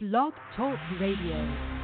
Blog Talk Radio.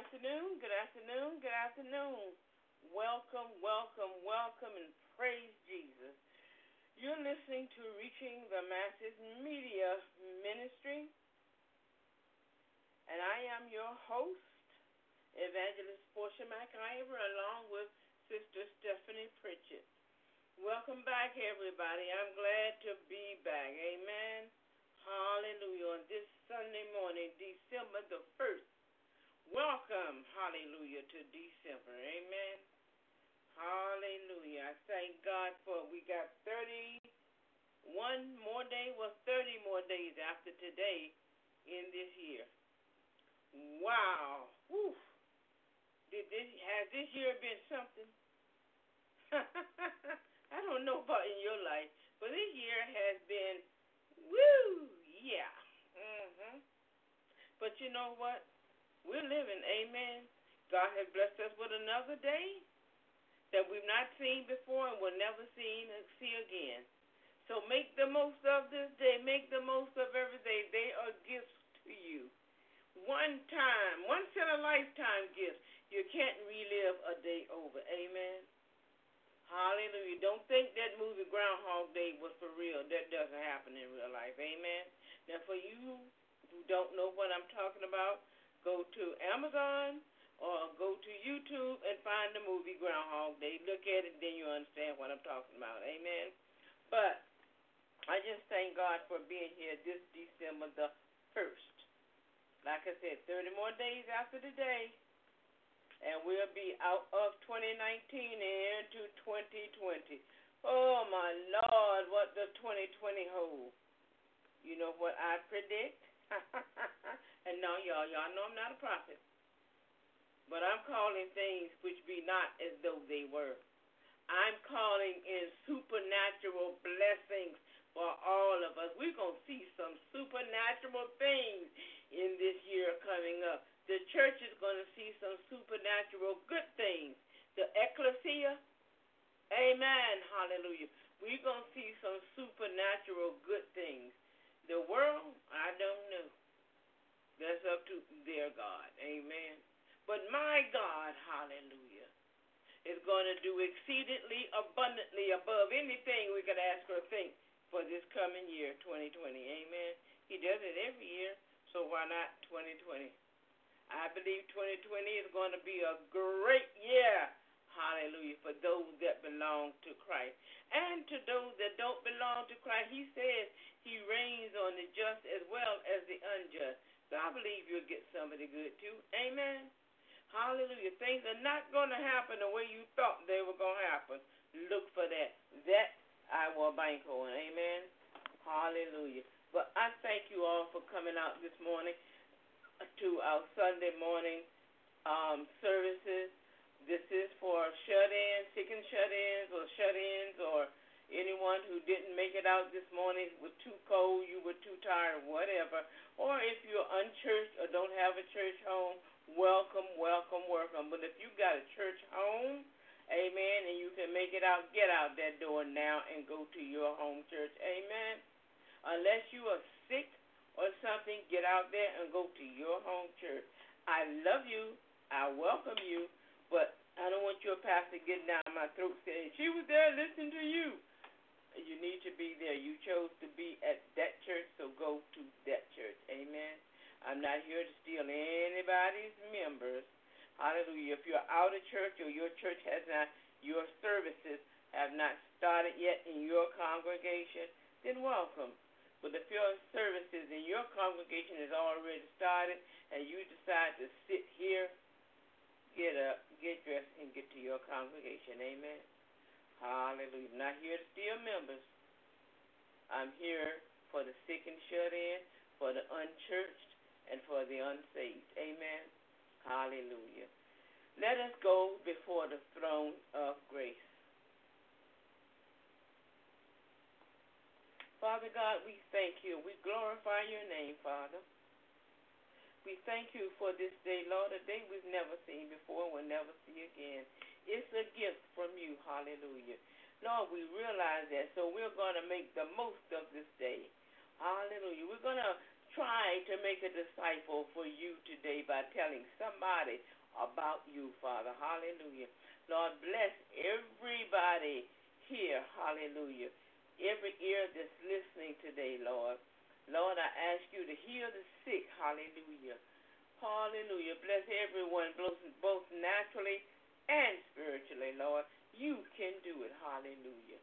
Afternoon, good afternoon, good afternoon. Welcome, welcome, welcome, and praise Jesus. You're listening to Reaching the Masses Media Ministry, and I am your host, Evangelist Portia McIver, along with Sister Stephanie Pritchett. Welcome back, everybody. I'm glad to be back. Amen. Hallelujah. On this Sunday morning, December the 1st. Welcome, hallelujah, to December. Amen. Hallelujah. I thank God for we got 31 more days, well, 30 more days after today in this year. Wow. Whew. Did this has this year been something? I don't know about in your life, but this year has been woo, yeah. Mhm. But you know what? We're living, amen. God has blessed us with another day that we've not seen before and will never see see again. So make the most of this day. Make the most of every day. They are gifts to you. One time, once in a lifetime gifts. You can't relive a day over. Amen. Hallelujah. Don't think that movie Groundhog Day was for real. That doesn't happen in real life. Amen. Now, for you who don't know what I'm talking about, go to Amazon or go to YouTube and find the movie Groundhog Day. Look at it, then you understand what I'm talking about. Amen. But I just thank God for being here this December the 1st. Like I said, 30 more days after today, and we'll be out of 2019 and into 2020. Oh, my Lord, what does 2020 hold? You know what I predict? and no, y'all, y'all know I'm not a prophet. But I'm calling things which be not as though they were. I'm calling in supernatural blessings for all of us. We're going to see some supernatural things in this year coming up. The church is going to see some supernatural good things. The ecclesia, amen, hallelujah. We're going to see some supernatural good things. The world, I don't know. That's up to their God. Amen. But my God, hallelujah, is going to do exceedingly abundantly above anything we could ask or think for this coming year, 2020. Amen. He does it every year, so why not 2020? I believe 2020 is going to be a great year. Hallelujah. For those that belong to Christ. And to those that don't belong to Christ, he says he rains on the just as well as the unjust. So I believe you'll get somebody good too. Amen. Hallelujah. Things are not going to happen the way you thought they were going to happen. Look for that. That I will bank on. Amen. Hallelujah. But I thank you all for coming out this morning to our Sunday morning um, services. This is for shut-ins, sick and shut-ins, or shut-ins, or anyone who didn't make it out this morning was too cold, you were too tired, whatever. Or if you're unchurched or don't have a church home, welcome, welcome, welcome. But if you got a church home, amen, and you can make it out, get out that door now and go to your home church, amen. Unless you are sick or something, get out there and go to your home church. I love you. I welcome you. But I don't want your pastor getting down my throat saying, she was there listening to you. You need to be there. You chose to be at that church, so go to that church. Amen. I'm not here to steal anybody's members. Hallelujah. If you're out of church or your church has not, your services have not started yet in your congregation, then welcome. But if your services in your congregation has already started and you decide to sit here, get up, get dressed, and get to your congregation. Amen. Hallelujah. I'm not here to steal members. I'm here for the sick and shut in, for the unchurched, and for the unsaved. Amen. Hallelujah. Let us go before the throne of grace. Father God, we thank you. We glorify your name, Father. We thank you for this day, Lord, a day we've never seen before and will never see again. It's a gift from you. Hallelujah. Lord, we realize that, so we're going to make the most of this day. Hallelujah. We're going to try to make a disciple for you today by telling somebody about you, Father. Hallelujah. Lord, bless everybody here. Hallelujah. Every ear that's listening today, Lord. Lord, I ask you to heal the sick. Hallelujah. Hallelujah. Bless everyone, both naturally and spiritually, Lord. You can do it. Hallelujah.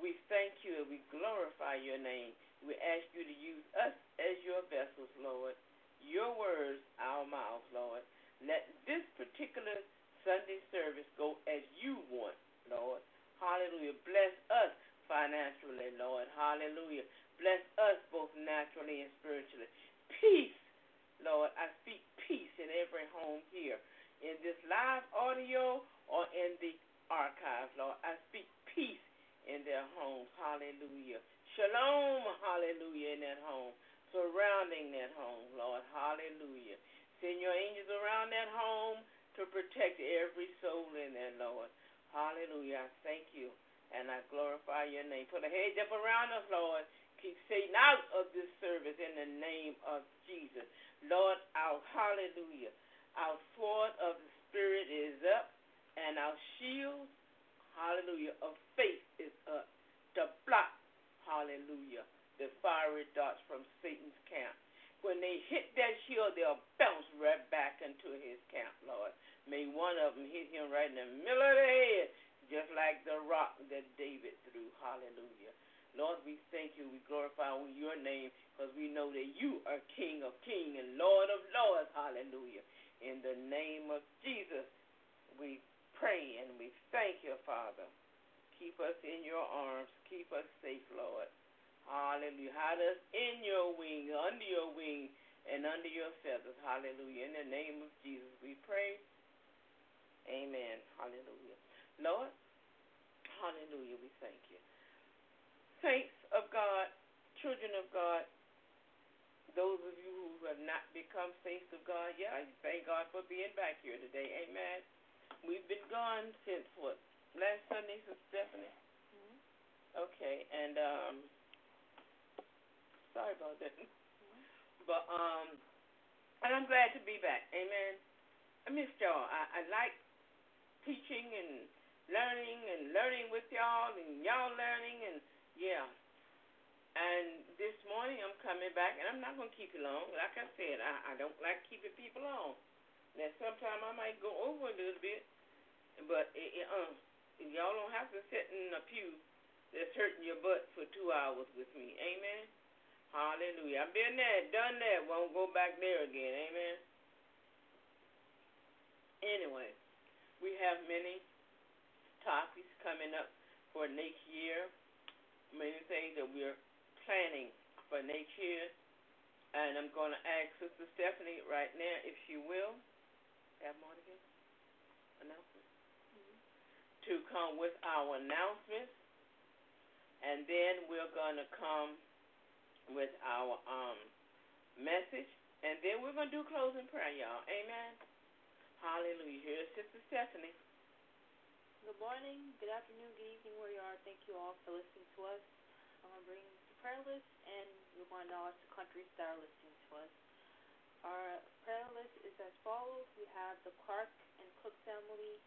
We thank you and we glorify your name. We ask you to use us as your vessels, Lord. Your words, our mouths, Lord. Let this particular Sunday service go as you want, Lord. Hallelujah. Bless us financially, Lord. Hallelujah. Bless us both naturally and spiritually. Peace, Lord. I speak peace in every home here. In this live audio or in the archives, Lord. I speak peace in their homes. Hallelujah. Shalom, hallelujah, in that home. Surrounding that home, Lord. Hallelujah. Send your angels around that home to protect every soul in there, Lord. Hallelujah. I thank you and I glorify your name. Put a hedge up around us, Lord Keep Satan out of this service in the name of Jesus. Lord, our hallelujah. Our sword of the Spirit is up, and our shield, hallelujah, of faith is up to block, hallelujah, the fiery darts from Satan's camp. When they hit that shield, they'll bounce right back into his camp, Lord. May one of them hit him right in the middle of the head, just like the rock that David threw. Hallelujah. Lord, we thank you. We glorify your name because we know that you are King of kings and Lord of lords. Hallelujah. In the name of Jesus, we pray and we thank you, Father. Keep us in your arms. Keep us safe, Lord. Hallelujah. Hide us in your wing, under your wing, and under your feathers. Hallelujah. In the name of Jesus, we pray. Amen. Hallelujah. Lord, hallelujah. We thank you saints of God, children of God, those of you who have not become saints of God, yeah, thank God for being back here today. Amen. We've been gone since what? Last Sunday, Sister Stephanie? Mm-hmm. Okay, and um sorry about that. Mm-hmm. But um and I'm glad to be back. Amen. I missed y'all. I, I like teaching and learning and learning with y'all and y'all learning and yeah. And this morning I'm coming back, and I'm not going to keep you long. Like I said, I, I don't like keeping people on. Now, sometimes I might go over a little bit, but it, it, uh, y'all don't have to sit in a pew that's hurting your butt for two hours with me. Amen? Hallelujah. I've been there, done that, won't go back there again. Amen? Anyway, we have many topics coming up for next year, many things that we're planning for next year. And I'm going to ask Sister Stephanie right now, if she will, have more again? Announcements? Mm-hmm. To come with our announcements. And then we're going to come with our um message. And then we're going to do closing prayer, y'all. Amen. Hallelujah. Here's Sister Stephanie. Good morning, good afternoon, good evening, where you are. Thank you all for listening to us. I'm going to bring the prayer list, and we're going to know the countries that are listening to us. Our prayer list is as follows. We have the Clark and Cook family,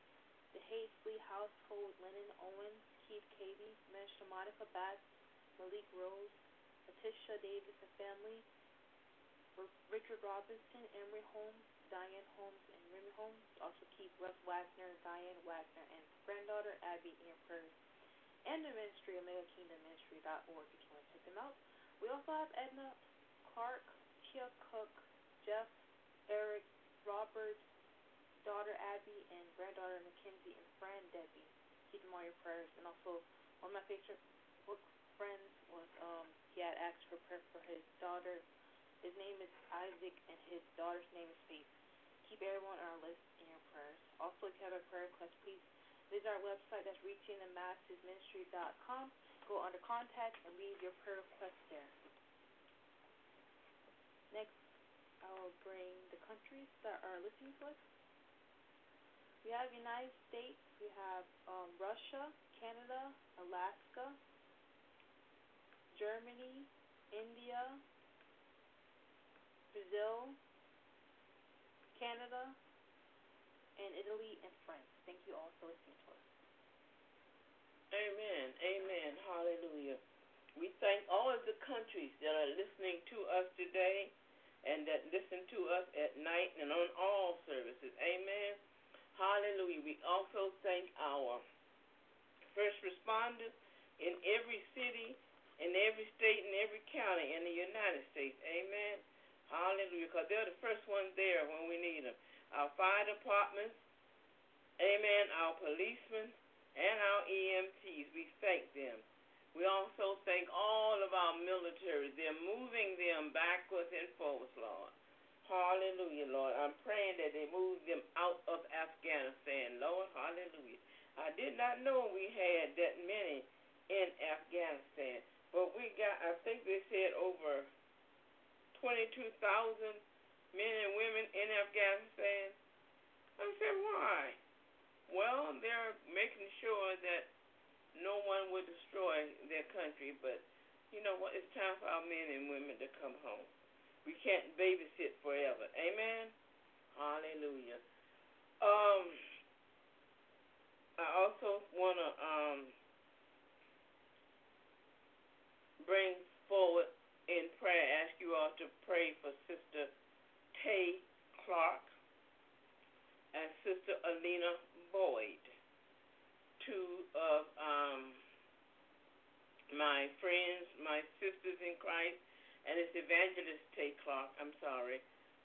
the Hazley household, Lennon Owens, Keith Cavey, Minister Monica Batts, Malik Rose, Letitia Davis and family, Richard Robinson, Emery Holmes, Diane Holmes, and Remy Holmes. Also keep Russ Wagner, Diane Wagner, and granddaughter Abby your prayers. And the ministry, OmegaKingdomMinistry.org, if you want to check them out. We also have Edna Clark, Tia Cook, Jeff, Eric, Robert, daughter Abby, and granddaughter Mackenzie, and friend Debbie. Keep them on your prayers. And also, one of my favorite book friends was, um, he had asked for prayer for his daughter. His name is Isaac, and his daughter's name is Faith keep everyone on our list in your prayers. Also, if you have a prayer request, please visit our website. That's reachingthemassesministry.com. Go under contact and leave your prayer request there. Next, I will bring the countries that are listening to us. We have United States. We have um, Russia, Canada, Alaska, Germany, India, Brazil, Canada, and Italy and France. Thank you all for listening to us. Amen. Amen. Hallelujah. We thank all of the countries that are listening to us today and that listen to us at night and on all services. Amen. Hallelujah. We also thank our first responders in every city, in every state, in every county in the United States. Amen. Hallelujah. Because they're the first ones there when we need them. Our fire departments, amen, our policemen, and our EMTs. We thank them. We also thank all of our military. They're moving them backwards and forwards, Lord. Hallelujah, Lord. I'm praying that they move them out of Afghanistan, Lord. Hallelujah. I did not know we had that many in Afghanistan. But we got, I think they said over 22,000 men and women in Afghanistan. I said, why? Well, they're making sure that no one will destroy their country, but you know what? It's time for our men and women to come home. We can't babysit forever. Amen? Hallelujah. Um, I also want to um, bring forward in prayer, ask you all to pray for Sister Tay Clark and Sister Alina Boyd, two of um, my friends, my sisters in Christ, and it's Evangelist Tay Clark. I'm sorry.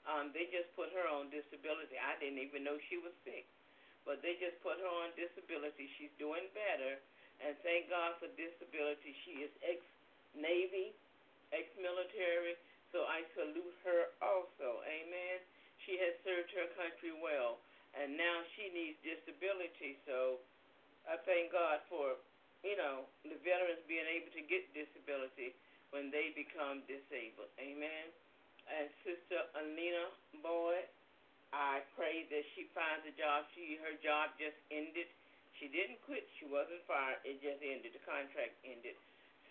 Um, they just put her on disability. I didn't even know she was sick, but they just put her on disability. She's doing better, and thank God for disability. She is ex Navy ex-military, so I salute her also. Amen. She has served her country well, and now she needs disability. So I thank God for, you know, the veterans being able to get disability when they become disabled. Amen. And Sister Alina Boyd, I pray that she finds a job. She her job just ended. She didn't quit. She wasn't fired. It just ended. The contract ended.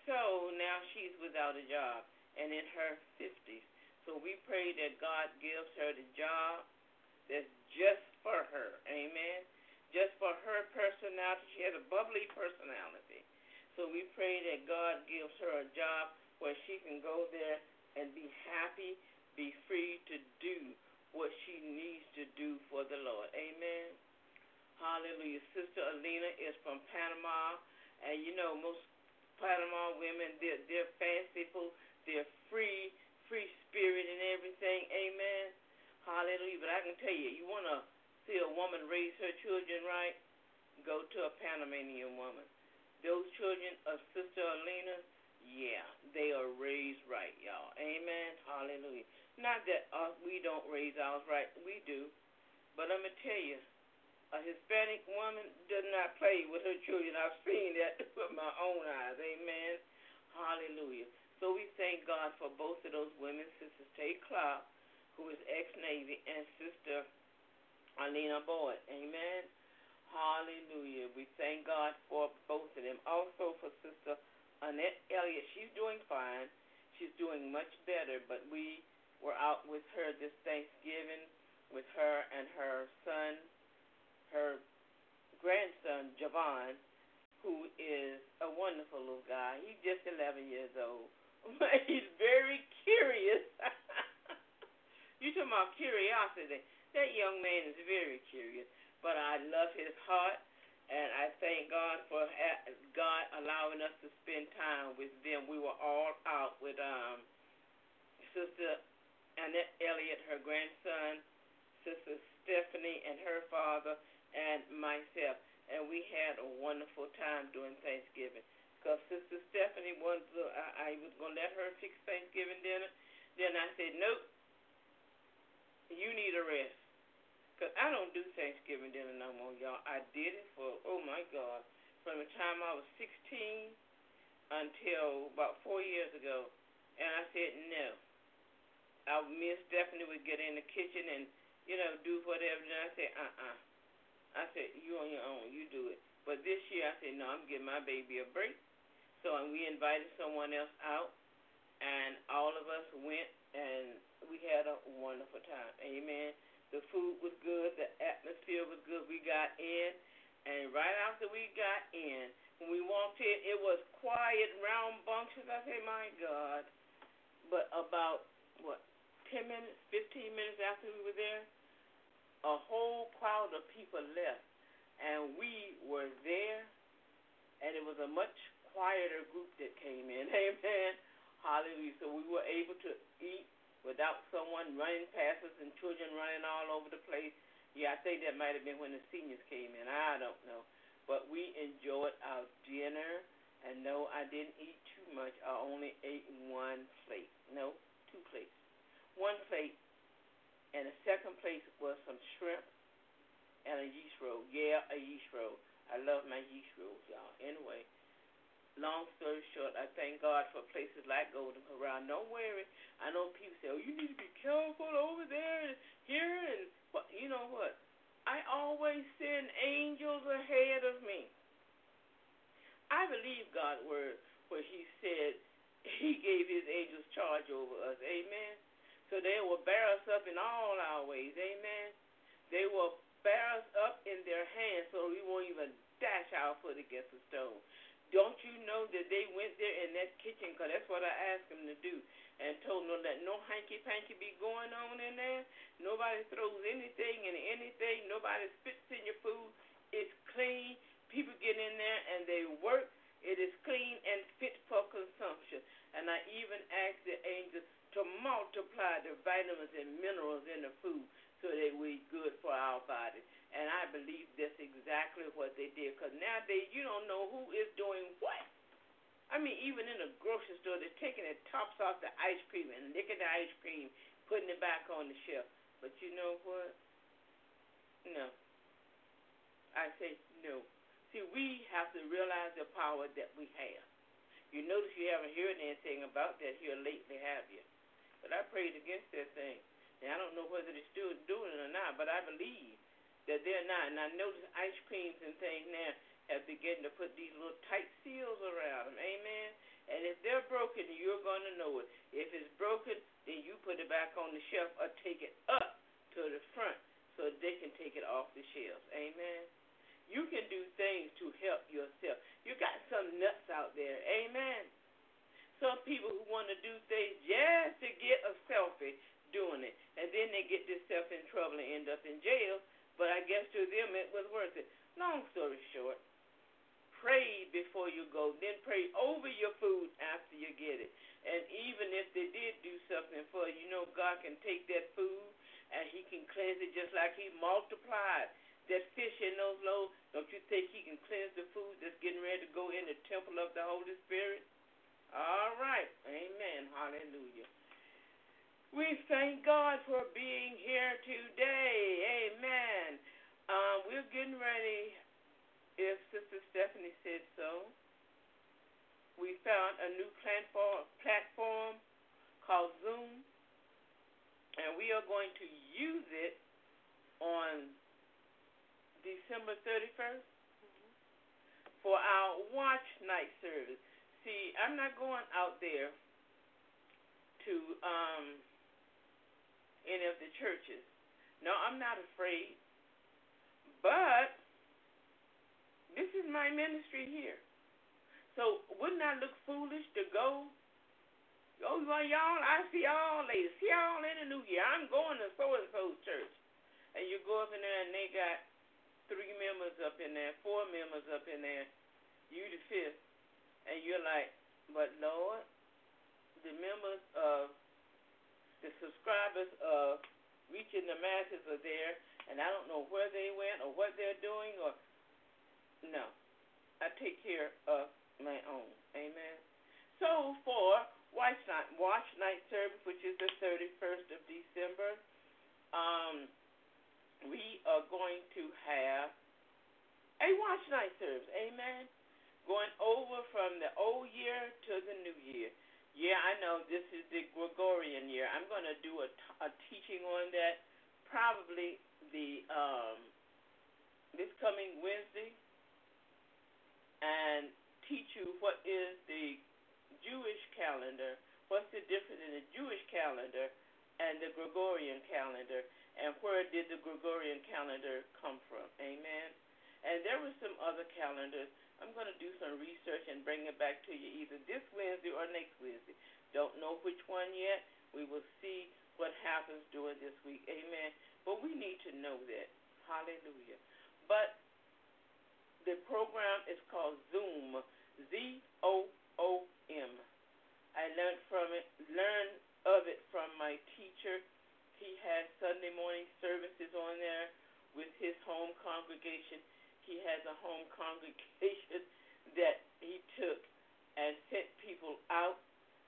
So now she's without a job and in her 50s. So we pray that God gives her the job that's just for her. Amen. Just for her personality. She has a bubbly personality. So we pray that God gives her a job where she can go there and be happy, be free to do what she needs to do for the Lord. Amen. Hallelujah. Sister Alina is from Panama, and you know most Panama women they're they're fanciful, they're free, free spirit and everything. Amen. Hallelujah. But I can tell you, you want to see a woman raise her children right, go to a Panamanian woman. Those children of Sister Alina, yeah, they are raised right, y'all. Amen. Hallelujah. Not that uh, we don't raise ours right, we do. But I'm to tell you, a Hispanic woman does not play with her children. I've seen that with my own eyes. Amen. Hallelujah. So we thank God for both of those women, Sister Tate Clark, who is ex-Navy, and Sister Alina Boyd. Amen. Hallelujah. We thank God for both of them. Also for Sister Annette Elliott. She's doing fine. She's doing much better, but we were out with her this Thanksgiving with her and her son, her grandson, Javon, who is a wonderful little guy. He's just 11 years old. But he's very curious. you talking about curiosity. That young man is very curious but I love his heart, and I thank God for God allowing us to spend time with them. We were all out with um, Sister Annette Elliott, her grandson, Sister Stephanie and her father, and myself, and we had a wonderful time during Thanksgiving. Because Sister Stephanie wanted to, I, I was going to let her fix Thanksgiving dinner. Then I said, nope, you need a rest. Because I don't do Thanksgiving dinner no more, y'all. I did it for, oh my God, from the time I was 16 until about four years ago. And I said, no. I, me and Stephanie would get in the kitchen and, you know, do whatever. And I said, uh-uh. I said, you on your own. You do it. But this year, I said, no, I'm giving my baby a break. So and we invited someone else out, and all of us went, and we had a wonderful time. Amen. The food was good. The atmosphere was good. We got in, and right after we got in, when we walked in, it was quiet, round bunctions. I say, my God. But about, what, 10 minutes, 15 minutes after we were there, a whole crowd of people left. And we were there, and it was a much quieter group that came in. Amen. Hallelujah. So we were able to eat without someone running past us and children running all over the place. Yeah, I think that might have been when the seniors came in. I don't know. But we enjoyed our dinner. And no, I didn't eat too much. I only ate one plate. No, two plates. One plate. And the second plate was some shrimp and a yeast roll. Yeah, a yeast roll. I love my yeast rolls, y'all. Anyway, long story short, I thank God for places like Golden Corral. Don't worry. I know people say, oh, you need to be careful over there and here. And but you know what? I always send angels ahead of me. I believe God's word where he said he gave his angels charge over us. Amen. So they will bear us up in all our ways. Amen. They will bear us up in their hands so we won't even dash our foot against a stone. Don't you know that they went there in that kitchen? Because that's what I asked them to do. And told them that no hanky panky be going on in there. Nobody throws anything in anything. Nobody spits in your food. It's clean. People get in there and they work. It is clean and fit for consumption. And I even asked the angels to multiply the vitamins and minerals in the food so that we good for our bodies. And I believe that's exactly what they did. Because nowadays, you don't know who is doing what. I mean, even in the grocery store, they're taking the tops off the ice cream and licking the ice cream, putting it back on the shelf. But you know what? No. I say no. See, we have to realize the power that we have. You notice you haven't heard anything about that here lately, have you? But I prayed against that thing. And I don't know whether they're still doing it or not, but I believe that they're not. And I notice ice creams and things now have begun to put these little tight seals around them. Amen. And if they're broken, you're going to know it. If it's broken, then you put it back on the shelf or take it up to the front so they can take it off the shelves. Amen. You can do things to help yourself. You got some nuts out there. Amen. Some people who want to do things just to get a selfie doing it, and then they get themselves in trouble and end up in jail. But I guess to them it was worth it. Long story short, pray before you go, then pray over your food after you get it. And even if they did do something for you, you know God can take that food and He can cleanse it just like He multiplied that fish in those loaves. Don't you think He can cleanse the food that's getting ready to go in the temple of the Holy Spirit? All right. Amen. Hallelujah. We thank God for being here today. Amen. Um, we're getting ready if Sister Stephanie said so. We found a new platform called Zoom, and we are going to use it on December 31st mm-hmm. for our watch night service. See, I'm not going out there to um, any of the churches. No, I'm not afraid. But this is my ministry here. So wouldn't I look foolish to go? Oh, well, y'all, I see y'all later. See y'all in the new year. I'm going to so and so church. And you go up in there and they got three members up in there, four members up in there, you the fifth. And you're like, but Lord, the members of subscribers of reaching the masses are there, and I don't know where they went or what they're doing or no. I take care of my own. Amen. So for watch night, watch night service, which is the 31st of December, um, we are going to have a watch night service. Amen. Going over from the old year to the new year. Yeah, I know this is the Gregorian year. I'm going to do a, t- a teaching on that probably the um, this coming Wednesday and teach you what is the Jewish calendar, what's the difference in the Jewish calendar and the Gregorian calendar, and where did the Gregorian calendar come from. Amen. And there were some other calendars. I'm going to do some research and bring it back to you either this Wednesday or next Wednesday. Don't know which one yet. We will see what happens during this week. Amen. But we need to know that. Hallelujah. But the program is called Zoom, Z O O M. I learned from it, learned of it from my teacher. He has Sunday morning services on there with his home congregation. He has a home congregation that he took and sent people out.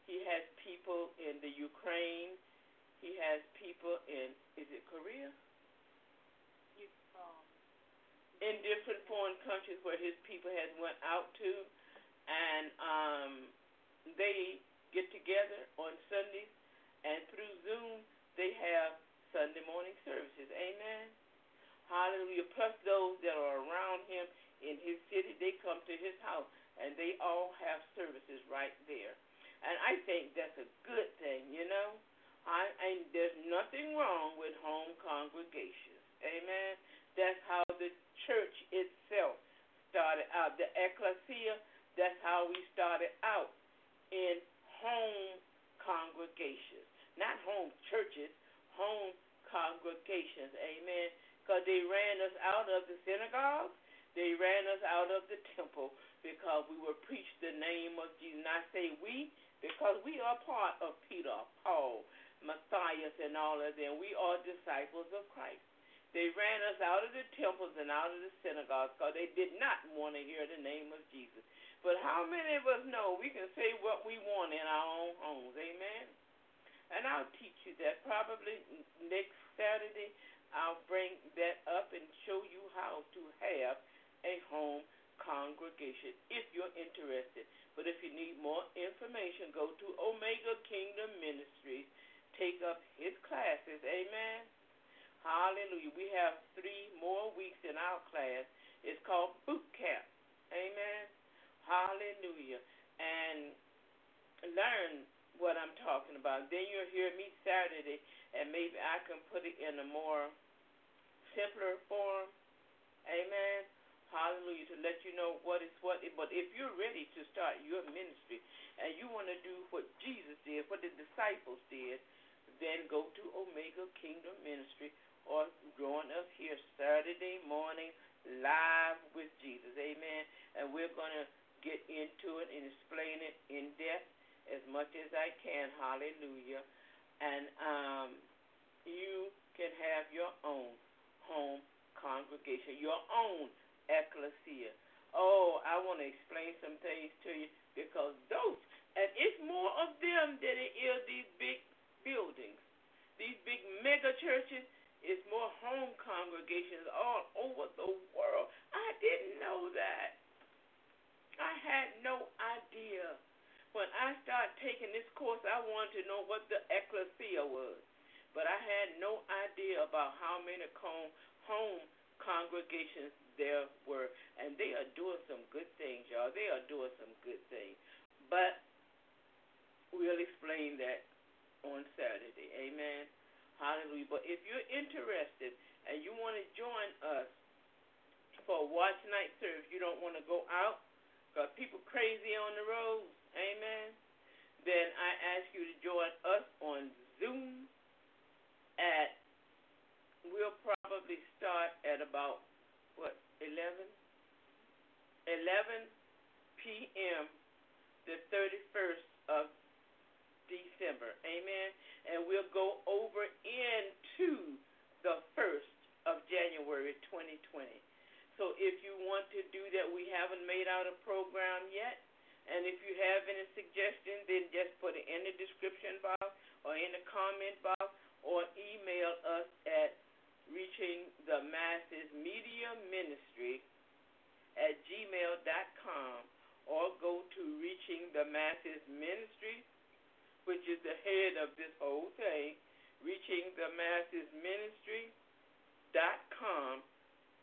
He has people in the Ukraine. He has people in is it Korea? in different foreign countries where his people had went out to, and um, they get together on Sundays, and through Zoom they have Sunday morning services. Amen. Hallelujah. Plus those that are around him in his city, they come to his house, and they all have services right there. And I think that's a good thing, you know. I, and there's nothing wrong with home congregations. Amen. That's how the church itself started out. The ecclesia, that's how we started out in home congregations. Not home churches, home congregations. Amen. Because they ran us out of the synagogues, they ran us out of the temple because we were preached the name of Jesus. And I say we because we are part of Peter, Paul, Matthias, and all of them. We are disciples of Christ. They ran us out of the temples and out of the synagogues because they did not want to hear the name of Jesus. But how many of us know we can say what we want in our own homes? Amen. And I'll teach you that probably next Saturday. I'll bring that up and show you how to have a home congregation if you're interested. But if you need more information, go to Omega Kingdom Ministries. Take up his classes. Amen. Hallelujah. We have three more weeks in our class. It's called boot camp. Amen. Hallelujah. And learn what I'm talking about. Then you'll hear me Saturday, and maybe I can put it in a more simpler form. Amen. Hallelujah, to let you know what is what. But if you're ready to start your ministry and you want to do what Jesus did, what the disciples did, then go to Omega Kingdom Ministry or join us here Saturday morning live with Jesus. Amen. And we're going to get into it and explain it in depth as much as I can. Hallelujah. And um, you can have your own home congregation, your own ecclesia. Oh, I want to explain some things to you because those, and it's more of them than it is these big buildings, these big mega churches. It's more home congregations all over the world. I didn't know that. I had no idea. When I started taking this course, I wanted to know what the ecclesia was. But I had no idea about how many home congregations there were. And they are doing some good things, y'all. They are doing some good things. But we'll explain that on Saturday. Amen. Hallelujah. But if you're interested and you want to join us for a watch night service, you don't want to go out because people crazy on the roads. Amen. Then I ask you to join us on Zoom at we'll probably start at about what 11 11 p.m. the 31st of December. Amen. And we'll go over into the 1st of January 2020. So if you want to do that, we haven't made out a program yet. And if you have any suggestions, then just put it in the description box or in the comment box or email us at reaching the masses media ministry at gmail.com or go to reaching the masses ministry which is the head of this whole thing, reaching the masses ministry dot com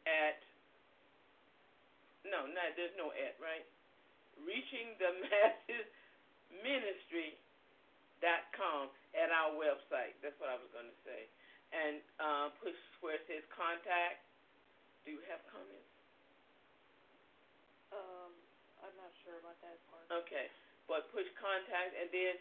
at no, no, there's no at, right? Reaching the masses ministry dot com at our website. That's what I was going to say. And uh, push where it says contact. Do you have comments? Um, I'm not sure about that part. Okay, but push contact and then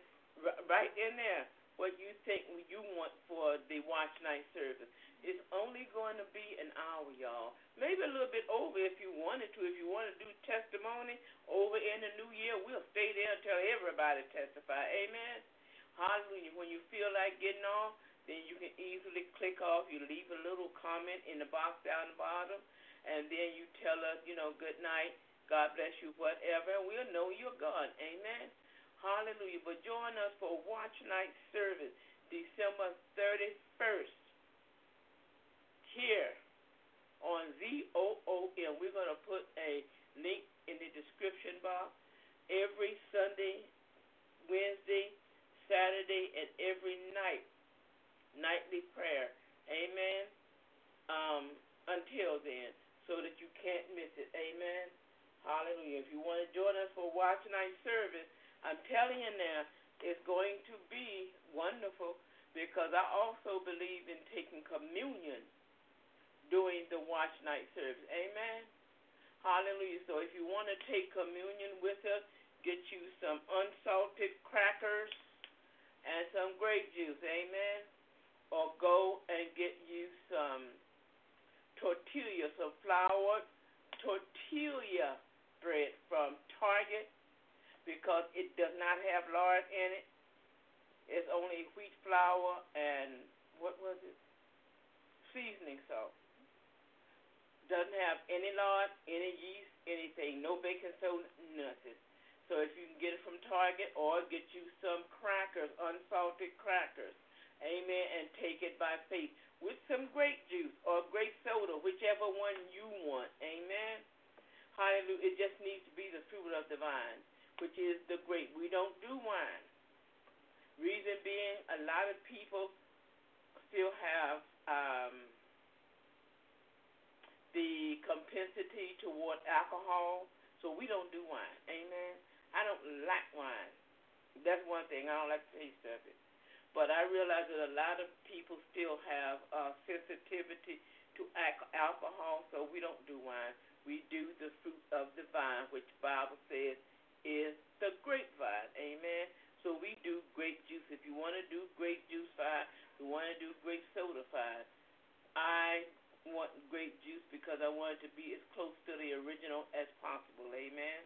right in there what you think you want for the watch night service. It's only going to be an hour, y'all. Maybe a little bit over if you wanted to. If you want to do testimony over in the new year, we'll stay there until everybody testify. Amen. Hallelujah. When you feel like getting off, then you can easily click off. You leave a little comment in the box down the bottom, and then you tell us, you know, good night, God bless you, whatever, and we'll know you're gone. Amen. Hallelujah. But join us for a watch night service December 31st here on ZOOM. We're going to put a link in the description box every Sunday, Wednesday, Saturday, and every night. Nightly prayer. Amen. Um, until then, so that you can't miss it. Amen. Hallelujah. If you want to join us for watch night service, I'm telling you now, it's going to be wonderful because I also believe in taking communion during the watch night service. Amen. Hallelujah. So if you want to take communion with us, get you some unsalted crackers and some grape juice. Amen. Or go and get you some tortilla, some flour tortilla bread from Target because it does not have lard in it. It's only wheat flour and what was it? Seasoning salt. Doesn't have any lard, any yeast, anything, no baking soda, nothing. So if you can get it from Target or get you some crackers, unsalted crackers, amen, and take it by faith with some grape juice or grape soda, whichever one you want, amen. Hallelujah. It just needs to be the fruit of the vine which is the grape. We don't do wine. Reason being, a lot of people still have um, the compensity toward alcohol, so we don't do wine. Amen. I don't like wine. That's one thing. I don't like the taste of it. But I realize that a lot of people still have uh, sensitivity to alcohol, so we don't do wine. we do the fruit of the vine, which Bible says is the grapevine. Amen. So we do grape juice. If you want to do grape juice fine, you want to do grape soda fine. I want grape juice because I want it to be as close to the original as possible. Amen.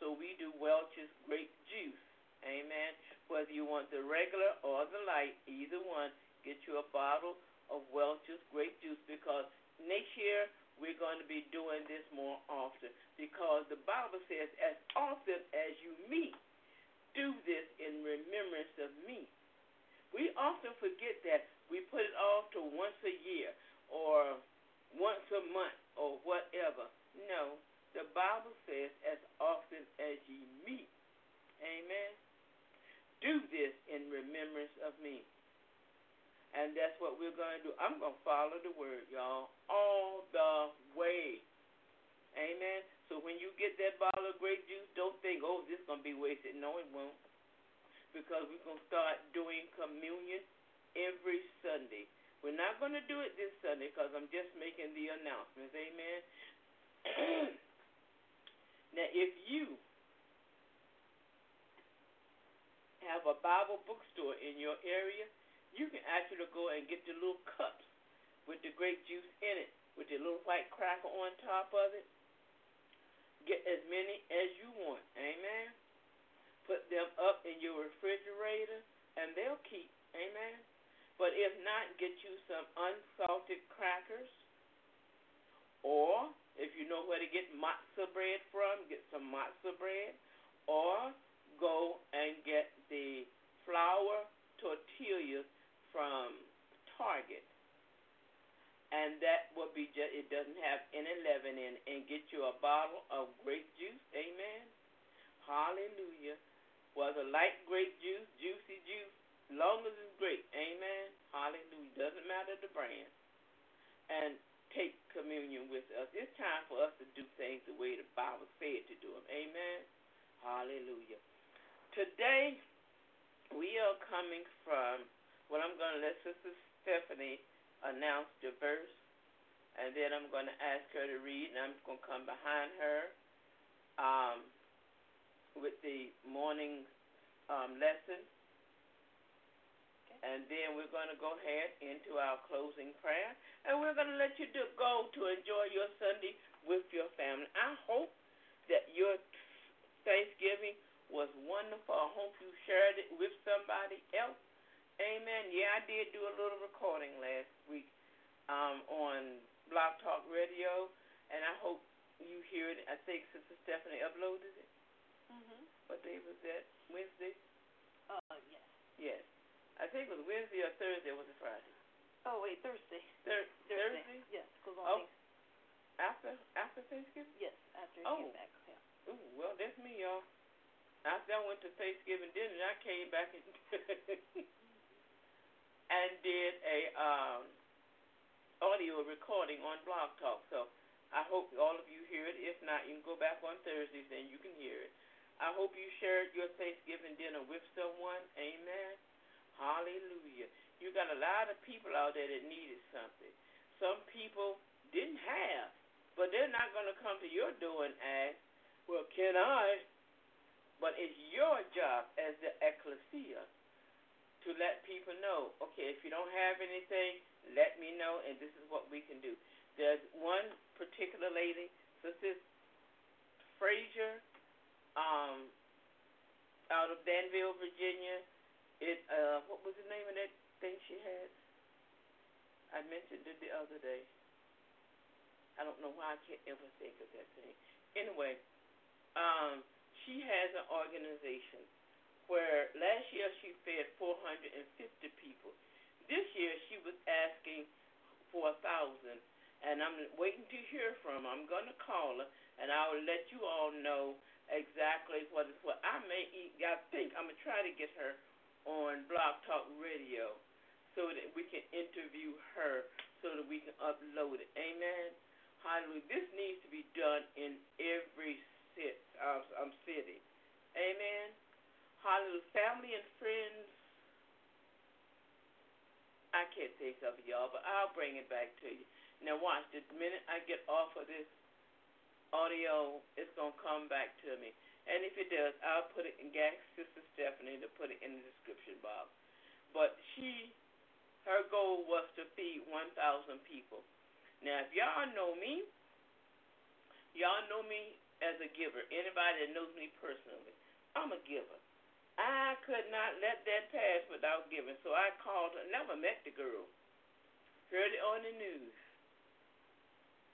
So we do Welch's grape juice. Amen. Whether you want the regular or the light, either one, get you a bottle of Welch's grape juice because next year we're going to be doing this more often because the Bible says, as often as you meet, do this in remembrance of me. We often forget that. We put it off to once a year or once a month or whatever. No, the Bible says, as often as ye meet. Amen. Do this in remembrance of me. And that's what we're going to do. I'm going to follow the word, y'all, all the way. Amen. So when you get that bottle of grape juice, don't think, oh, this is going to be wasted. No, it won't. Because we're going to start doing communion every Sunday. We're not going to do it this Sunday because I'm just making the announcements. Amen. now, if you have a Bible bookstore in your area, you can actually go and get the little cups with the grape juice in it, with the little white cracker on top of it. Get as many as you want. Amen. Put them up in your refrigerator and they'll keep. Amen. But if not, get you some unsalted crackers. Or if you know where to get matzah bread from, get some matzah bread. Or go and get the flour tortillas from Target. And that will be just, it doesn't have any leaven in it. And get you a bottle of grape juice. Amen. Hallelujah. Whether light grape juice, juicy juice, long as it's grape. Amen. Hallelujah. Doesn't matter the brand. And take communion with us. It's time for us to do things the way the Bible said to do them. Amen. Hallelujah. Today, we are coming from well, I'm going to let Sister Stephanie announce the verse, and then I'm going to ask her to read, and I'm going to come behind her um, with the morning um, lesson. And then we're going to go ahead into our closing prayer, and we're going to let you do, go to enjoy your Sunday with your family. I hope that your Thanksgiving was wonderful. I hope you shared it with somebody else Amen. Yeah, I did do a little recording last week um, on Blog Talk Radio, and I hope you hear it. I think Sister Stephanie uploaded it. Mm-hmm. What day was that? Wednesday? Uh, yes. Yes. I think it was Wednesday or Thursday. Or was it Friday? Oh wait, Thursday. Thur- Thursday. Thursday? Yes, because on Oh. Thanks- After after Thanksgiving? Yes, after Oh. came back. Yeah. Ooh, well, that's me, y'all. After I went to Thanksgiving dinner, I came back and and did a um, audio recording on Blog Talk. So I hope all of you hear it. If not, you can go back on Thursdays and you can hear it. I hope you shared your Thanksgiving dinner with someone. Amen. A lot of people out there that needed something. Some people didn't have, but they're not going to come to your door and ask, well, can I? But it's your job as the ecclesia to let people know, okay, if you don't have anything, let me know, and this is what we can do. There's one particular lady, Sister Frazier, um, out of Danville, Virginia. It uh, what was the name of that thing she had? I mentioned it the other day. I don't know why I can't ever think of that thing. Anyway, um, she has an organization where last year she fed 450 people. This year she was asking for a thousand, and I'm waiting to hear from her. I'm gonna call her, and I will let you all know exactly what is what. I may, eat, I think I'm gonna try to get her on Blog Talk Radio so that we can interview her, so that we can upload it. Amen. Hallelujah. This needs to be done in every city. Uh, um, city. Amen. Hallelujah. Family and friends. I can't think of y'all, but I'll bring it back to you. Now, watch. The minute I get off of this audio it's going to come back to me. And if it does, I'll put it in Gas Sister Stephanie to put it in the description box. But she, her goal was to feed 1,000 people. Now, if y'all know me, y'all know me as a giver. Anybody that knows me personally, I'm a giver. I could not let that pass without giving. So I called her, never met the girl. Heard it on the news.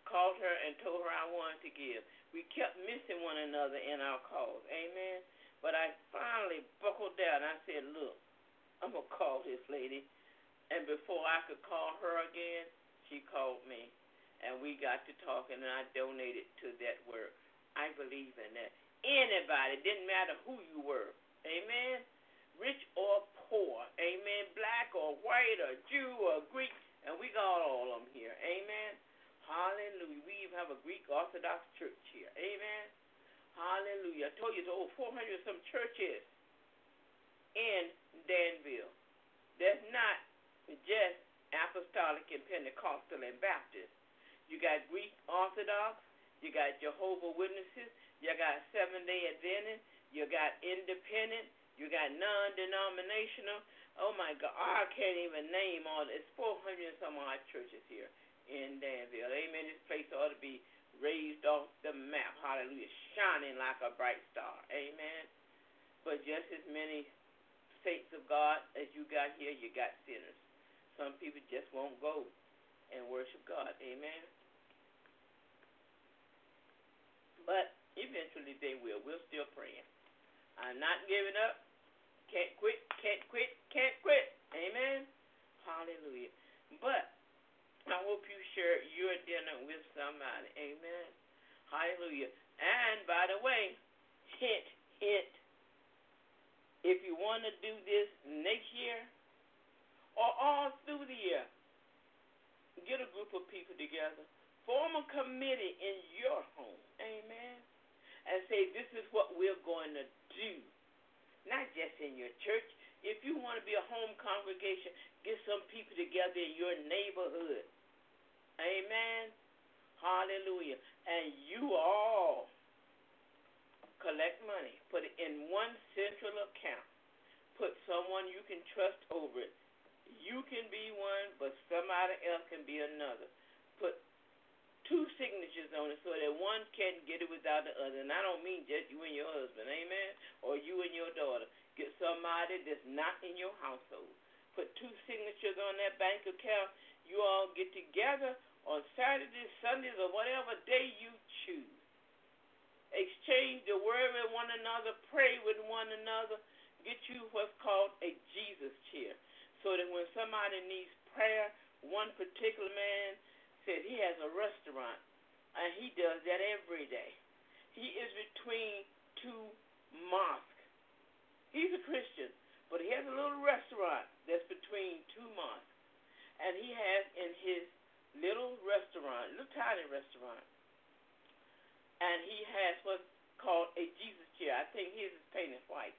Called her and told her I wanted to give. We kept missing one another in our calls. Amen. But I finally buckled down. I said, Look, I'm going to call this lady. And before I could call her again, she called me. And we got to talking, and I donated to that work. I believe in that. Anybody, didn't matter who you were. Amen. Rich or poor. Amen. Black or white or Jew or Greek. And we got all of them here. Amen. Hallelujah. We even have a Greek Orthodox church here. Amen. Hallelujah. I told you there's over 400 some churches in Danville. That's not just Apostolic and Pentecostal and Baptist. You got Greek Orthodox. You got Jehovah Witnesses. You got Seventh Day Adventist. You got Independent. You got non-denominational. Oh my God, I can't even name all. It's 400 some odd churches here in Danville. Amen. This place ought to be raised off the map. Hallelujah. Shining like a bright star. Amen. But just as many saints of God as you got here, you got sinners. Some people just won't go and worship God. Amen. But eventually they will. We're still praying. I'm not giving up. Can't quit, can't quit, can't quit. Amen. Hallelujah. But I hope you share your dinner with somebody. Amen. Hallelujah. And by the way, hint, hint. If you want to do this next year or all through the year, get a group of people together, form a committee in your home. Amen. And say, this is what we're going to do not just in your church. If you want to be a home congregation, get some people together in your neighborhood. Amen. Hallelujah. And you all collect money, put it in one central account. Put someone you can trust over it. You can be one, but somebody else can be another. Put two signatures on it so that one can't get it without the other. And I don't mean just you and your husband, amen, or you and your daughter. Get somebody that's not in your household. Put two signatures on that bank account. You all get together on Saturdays, Sundays, or whatever day you choose. Exchange the word with one another, pray with one another. Get you what's called a Jesus chair. So that when somebody needs prayer, one particular man said he has a restaurant, and he does that every day. He is between two mosques. He's a Christian, but he has a little restaurant that's between two mosques. And he has in his little restaurant, little tiny restaurant, and he has what's called a Jesus chair. I think his is painted white.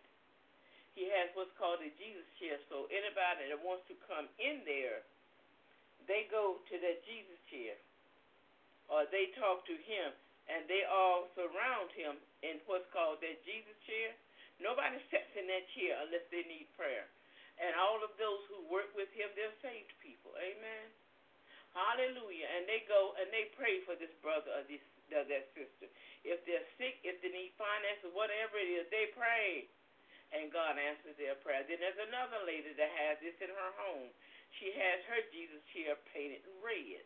He has what's called a Jesus chair, so anybody that wants to come in there they go to that Jesus chair, or they talk to him, and they all surround him in what's called that Jesus chair. Nobody sits in that chair unless they need prayer. And all of those who work with him, they're saved people. Amen. Hallelujah. And they go and they pray for this brother or this or that sister. If they're sick, if they need finances, whatever it is, they pray. And God answers their prayer. Then there's another lady that has this in her home she has her Jesus chair painted red.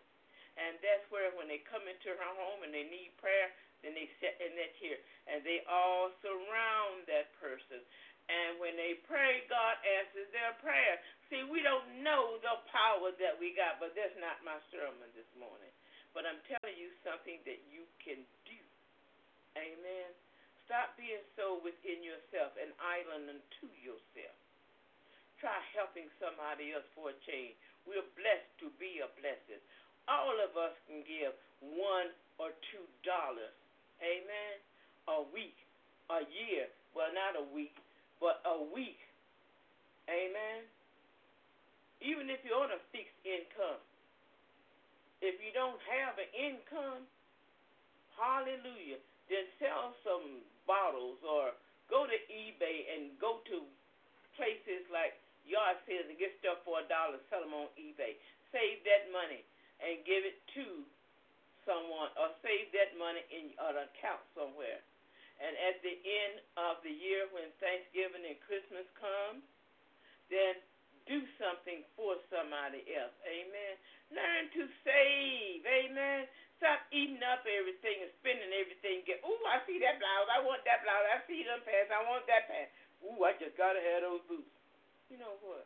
And that's where when they come into her home and they need prayer, then they sit in that chair. And they all surround that person. And when they pray, God answers their prayer. See, we don't know the power that we got, but that's not my sermon this morning. But I'm telling you something that you can do. Amen. Stop being so within yourself and island unto yourself. Try helping somebody else for a change. We're blessed to be a blessing. All of us can give one or two dollars. Amen. A week, a year. Well, not a week, but a week. Amen. Even if you're on a fixed income, if you don't have an income, hallelujah, then sell some bottles or go to eBay and go to places like yard sales and get stuff for a dollar, sell them on eBay. Save that money and give it to someone or save that money in an account somewhere. And at the end of the year when Thanksgiving and Christmas come, then do something for somebody else. Amen. Learn to save. Amen. Stop eating up everything and spending everything. Get, ooh, I see that blouse. I want that blouse. I see them pants. I want that pants. Ooh, I just gotta have those boots. You know what?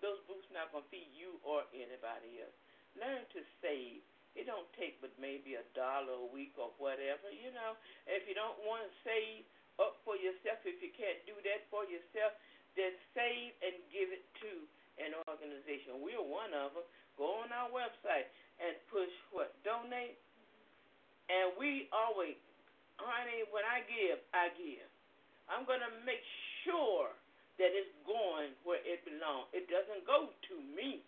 Those boots not gonna feed you or anybody else. Learn to save. It don't take but maybe a dollar a week or whatever, you know. If you don't want to save up for yourself, if you can't do that for yourself, then save and give it to an organization. We're one of them. Go on our website and push what? Donate. And we always, honey, when I give, I give. I'm going to make sure that it's going where it belongs. It doesn't go to me,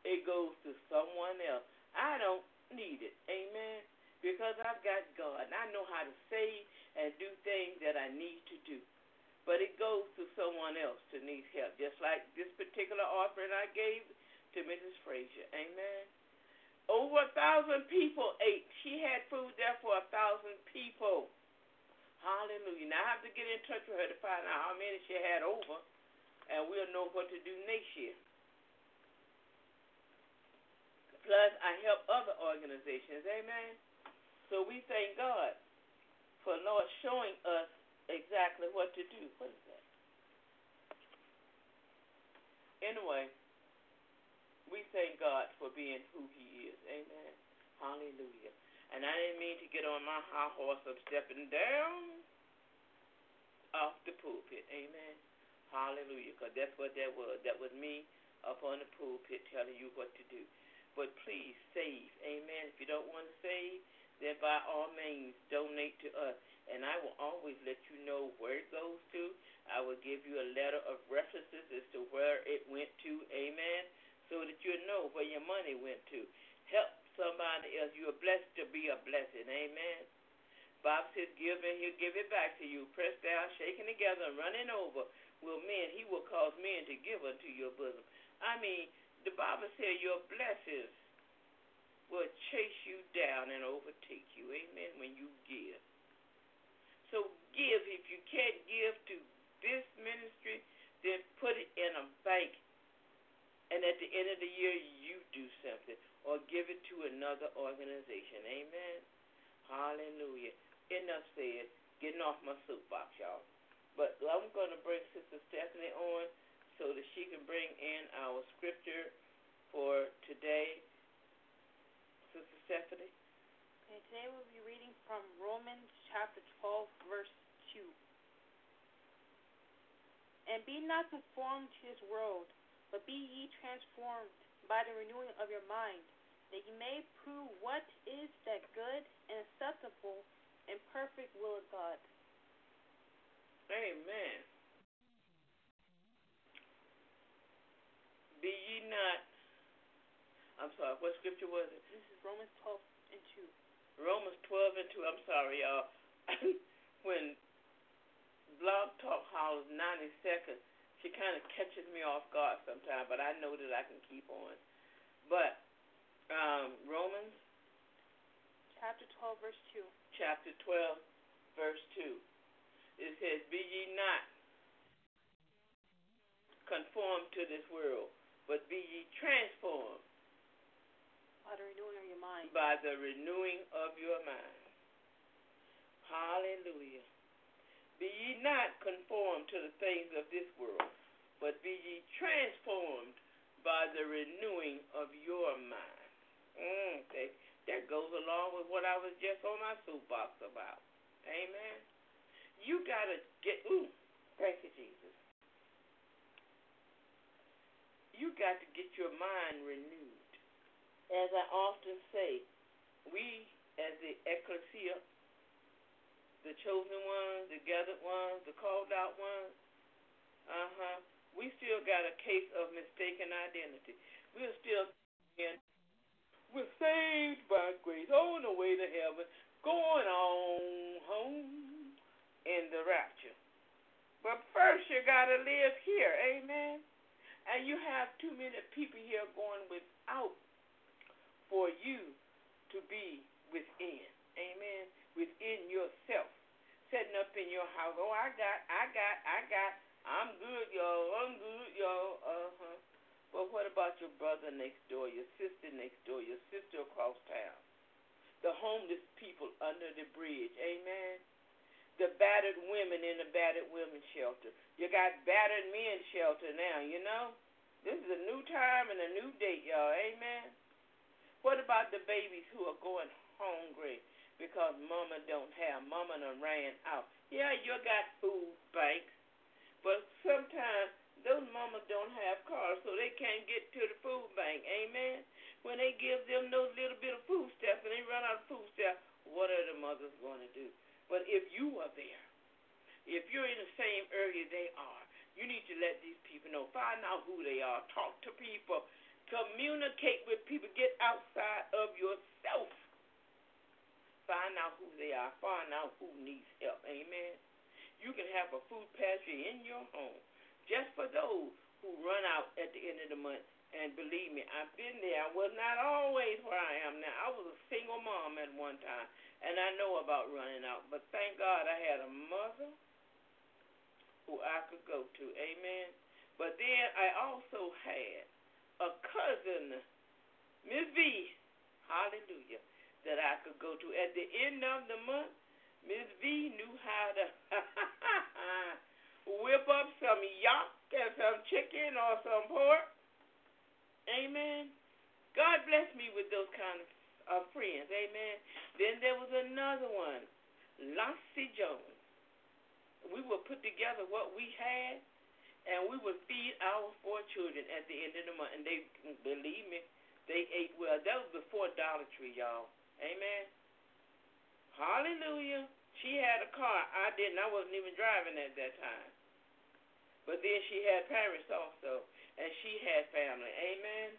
it goes to someone else. I don't need it. Amen. Because I've got God and I know how to say and do things that I need to do. But it goes to someone else to need help. Just like this particular offering I gave to Mrs. Frazier. Amen. Over a thousand people ate. She had food there for a thousand people. Hallelujah. Now I have to get in touch with her to find out how many she had over, and we'll know what to do next year. Plus, I help other organizations. Amen. So we thank God for Lord showing us exactly what to do. What is that? Anyway, we thank God for being who He is. Amen. Hallelujah. And I didn't mean to get on my high horse of stepping down off the pulpit. Amen. Hallelujah. Because that's what that was. That was me up on the pulpit telling you what to do. But please save. Amen. If you don't want to save, then by all means donate to us. And I will always let you know where it goes to. I will give you a letter of references as to where it went to. Amen. So that you know where your money went to. Help somebody else. You are blessed to be a blessing. Amen. Bob says, give and he'll give it back to you. Pressed down, shaking together, and running over. Will men, he will cause men to give unto your bosom. I mean, the Bible says your blessings will chase you down and overtake you. Amen. When you give. So give. If you can't give to this ministry, then put it in a bank. And at the end of the year, you do something or give it to another organization. Amen. Hallelujah. Enough said. Getting off my soapbox, y'all. But I'm going to bring Sister Stephanie on so that she can bring in our scripture for today. Sister Stephanie? Okay, today we'll be reading from Romans chapter 12, verse 2. And be not conformed to this world, but be ye transformed by the renewing of your mind, that ye may prove what is that good and acceptable and perfect will of God. Amen. Be ye not. I'm sorry, what scripture was it? This is Romans 12 and 2. Romans 12 and 2. I'm sorry, y'all. when Blog Talk hollers 90 seconds, she kind of catches me off guard sometimes, but I know that I can keep on. But um, Romans chapter 12, verse 2. Chapter 12, verse 2. It says, Be ye not conformed to this world, but be ye transformed by the renewing of your mind. By the renewing of your mind. Hallelujah. Be ye not conformed to the things of this world, but be ye transformed by the renewing of your mind. Mm, okay. That goes along with what I was just on my soapbox about. Amen. You got to get, ooh, thank you, Jesus. You got to get your mind renewed as I often say, we as the ecclesia, the chosen ones, the gathered ones, the called out ones, uh huh, we still got a case of mistaken identity. We're still in. We're saved by grace, on the way to heaven, going on home in the rapture. But first, you got to live here. Amen. And you have too many people here going without for you to be within. Amen. Within yourself. Setting up in your house. Oh, I got, I got, I got. I'm good, y'all. I'm good, y'all. Uh huh. But what about your brother next door, your sister next door, your sister across town? The homeless people under the bridge. Amen. The battered women in the battered women's shelter. You got battered men's shelter now, you know? This is a new time and a new date, y'all. Amen. What about the babies who are going hungry because mama don't have, mama done ran out? Yeah, you got food banks, but sometimes those mamas don't have cars, so they can't get to the food bank. Amen. When they give them those little bit of food stuff and they run out of food stuff, what are the mothers going to do? But if you are there, if you're in the same area they are, you need to let these people know. Find out who they are. Talk to people. Communicate with people. Get outside of yourself. Find out who they are. Find out who needs help. Amen. You can have a food pantry in your home just for those who run out at the end of the month. And believe me, I've been there. I was not always where I am now. I was a single mom at one time, and I know about running out. But thank God I had a mother who I could go to. Amen. But then I also had a cousin, Miss V, hallelujah, that I could go to. At the end of the month, Miss V knew how to whip up some yak and some chicken or some pork. Amen. God bless me with those kind of friends. Amen. Then there was another one, Lassie Jones. We would put together what we had, and we would feed our four children at the end of the month. And they, believe me, they ate well. That was before Dollar Tree, y'all. Amen. Hallelujah. She had a car. I didn't. I wasn't even driving at that time. But then she had parents also, and she had family. Amen.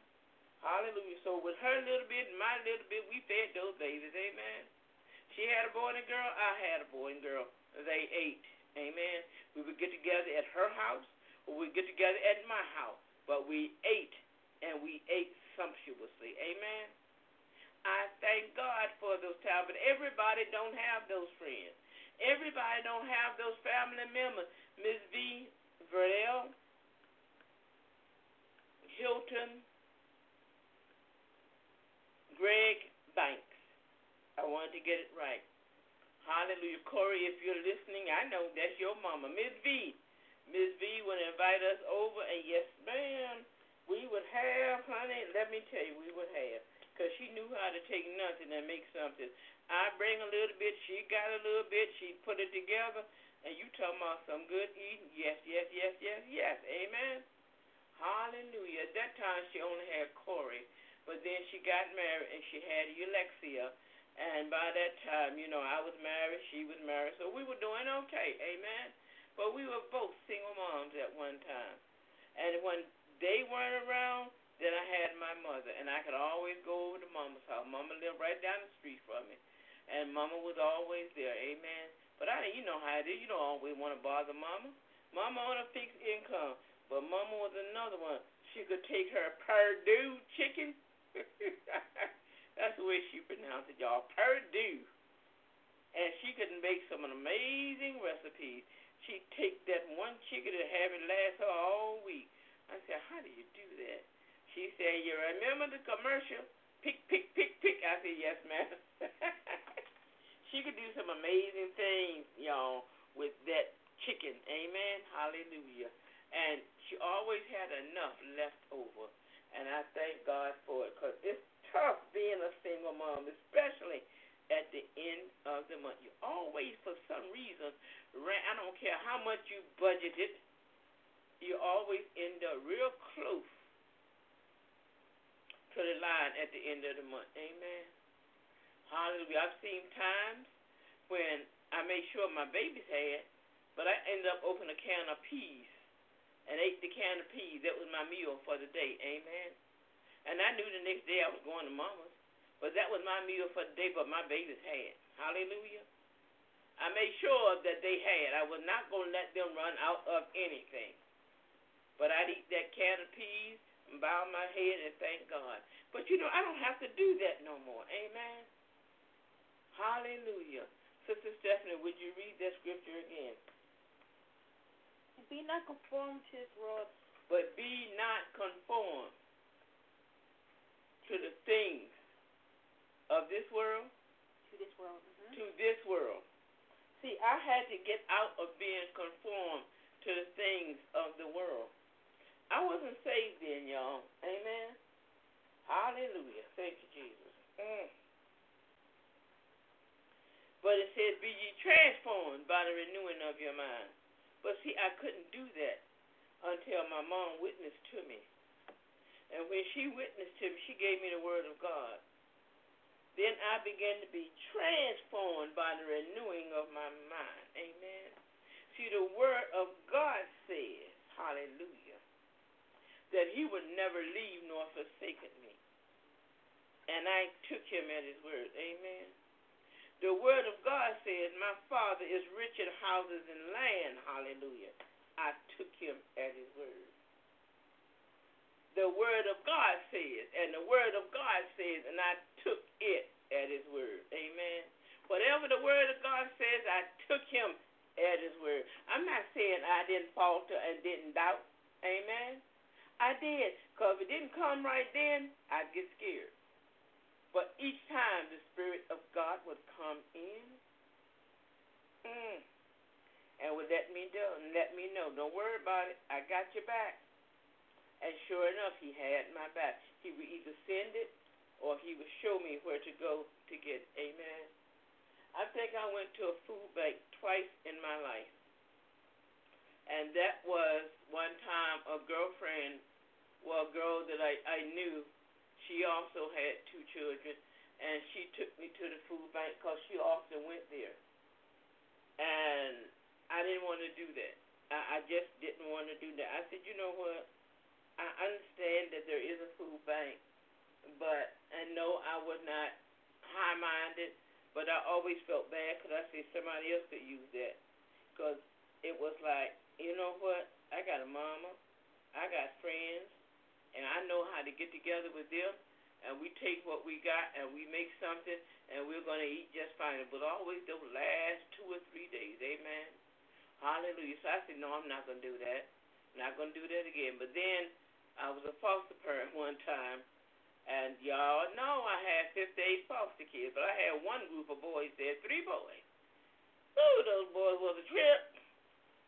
Hallelujah. So with her little bit and my little bit, we fed those babies. Amen. She had a boy and a girl. I had a boy and girl. They ate. Amen. We would get together at her house, or we'd get together at my house. But we ate, and we ate sumptuously. Amen. I thank God for those times, but everybody don't have those friends. Everybody don't have those family members. Miss V Verdell, Hilton, Greg Banks. I wanted to get it right. Hallelujah. Corey, if you're listening, I know that's your mama. Miss V. Miss V would invite us over, and yes, ma'am, we would have, honey, let me tell you, we would have. Because she knew how to take nothing and make something. I bring a little bit, she got a little bit, she put it together, and you talking about some good eating? Yes, yes, yes, yes, yes. Amen. Hallelujah. At that time, she only had Corey, but then she got married and she had Alexia. And by that time, you know, I was married, she was married, so we were doing okay. Amen. But we were both single moms at one time. And when they weren't around, then I had my mother, and I could always go over to Mama's house. Mama lived right down the street from me, and Mama was always there. Amen. But I, you know how it is. You don't always want to bother Mama. Mama on a fixed income, but Mama was another one. She could take her Perdue chicken. That's the way she pronounced it, y'all. Perdue. And she could make some amazing recipes. She'd take that one chicken and have it last her all week. I said, How do you do that? She said, You remember the commercial? Pick, pick, pick, pick. I said, Yes, ma'am. she could do some amazing things, y'all, with that chicken. Amen. Hallelujah. And she always had enough left over. And I thank God for it because it's tough being a single mom, especially at the end of the month. You always, for some reason, I don't care how much you budgeted, you always end up real close to the line at the end of the month. Amen. Hallelujah. I've seen times when I made sure my babies had, but I ended up opening a can of peas and ate the can of peas. That was my meal for the day. Amen. And I knew the next day I was going to mama's. But that was my meal for the day, but my babies had. Hallelujah. I made sure that they had. I was not going to let them run out of anything. But I'd eat that can of peas and bow my head and thank God. But you know, I don't have to do that no more. Amen. Hallelujah. Sister Stephanie, would you read that scripture again? Be not conformed to this world. But be not conformed to the things of this world. To this world. Mm-hmm. To this world. See, I had to get out of being conformed to the things of the world. I wasn't saved then, y'all. Amen. Hallelujah. Thank you, Jesus. Mm. But it says, Be ye transformed by the renewing of your mind. But see, I couldn't do that until my mom witnessed to me. And when she witnessed to me, she gave me the word of God. Then I began to be transformed by the renewing of my mind. Amen. See, the word of God says, hallelujah, that he would never leave nor forsake me. And I took him at his word. Amen. The word of God says, My father is rich in houses and land. Hallelujah. I took him at his word. The word of God says, and the word of God says, and I took it at his word. Amen. Whatever the word of God says, I took him at his word. I'm not saying I didn't falter and didn't doubt. Amen. I did. Because if it didn't come right then, I'd get scared. But each time the Spirit of God would come in mm, and would let me know, let me know, don't worry about it, I got your back. And sure enough, he had my back. He would either send it or he would show me where to go to get. Amen. I think I went to a food bank twice in my life. And that was one time a girlfriend, well, a girl that I, I knew, she also had two children, and she took me to the food bank because she often went there. And I didn't want to do that. I, I just didn't want to do that. I said, you know what? I understand that there is a food bank, but and no, I was not high-minded, but I always felt bad because I said somebody else could use that, because it was like, you know what? I got a mama, I got friends, and I know how to get together with them, and we take what we got and we make something, and we're going to eat just fine. But always those last two or three days, amen. Hallelujah. So I said, no, I'm not going to do that. Not going to do that again. But then I was a foster parent one time, and y'all know I had 58 foster kids, but I had one group of boys there, three boys. Ooh, those boys was a trip.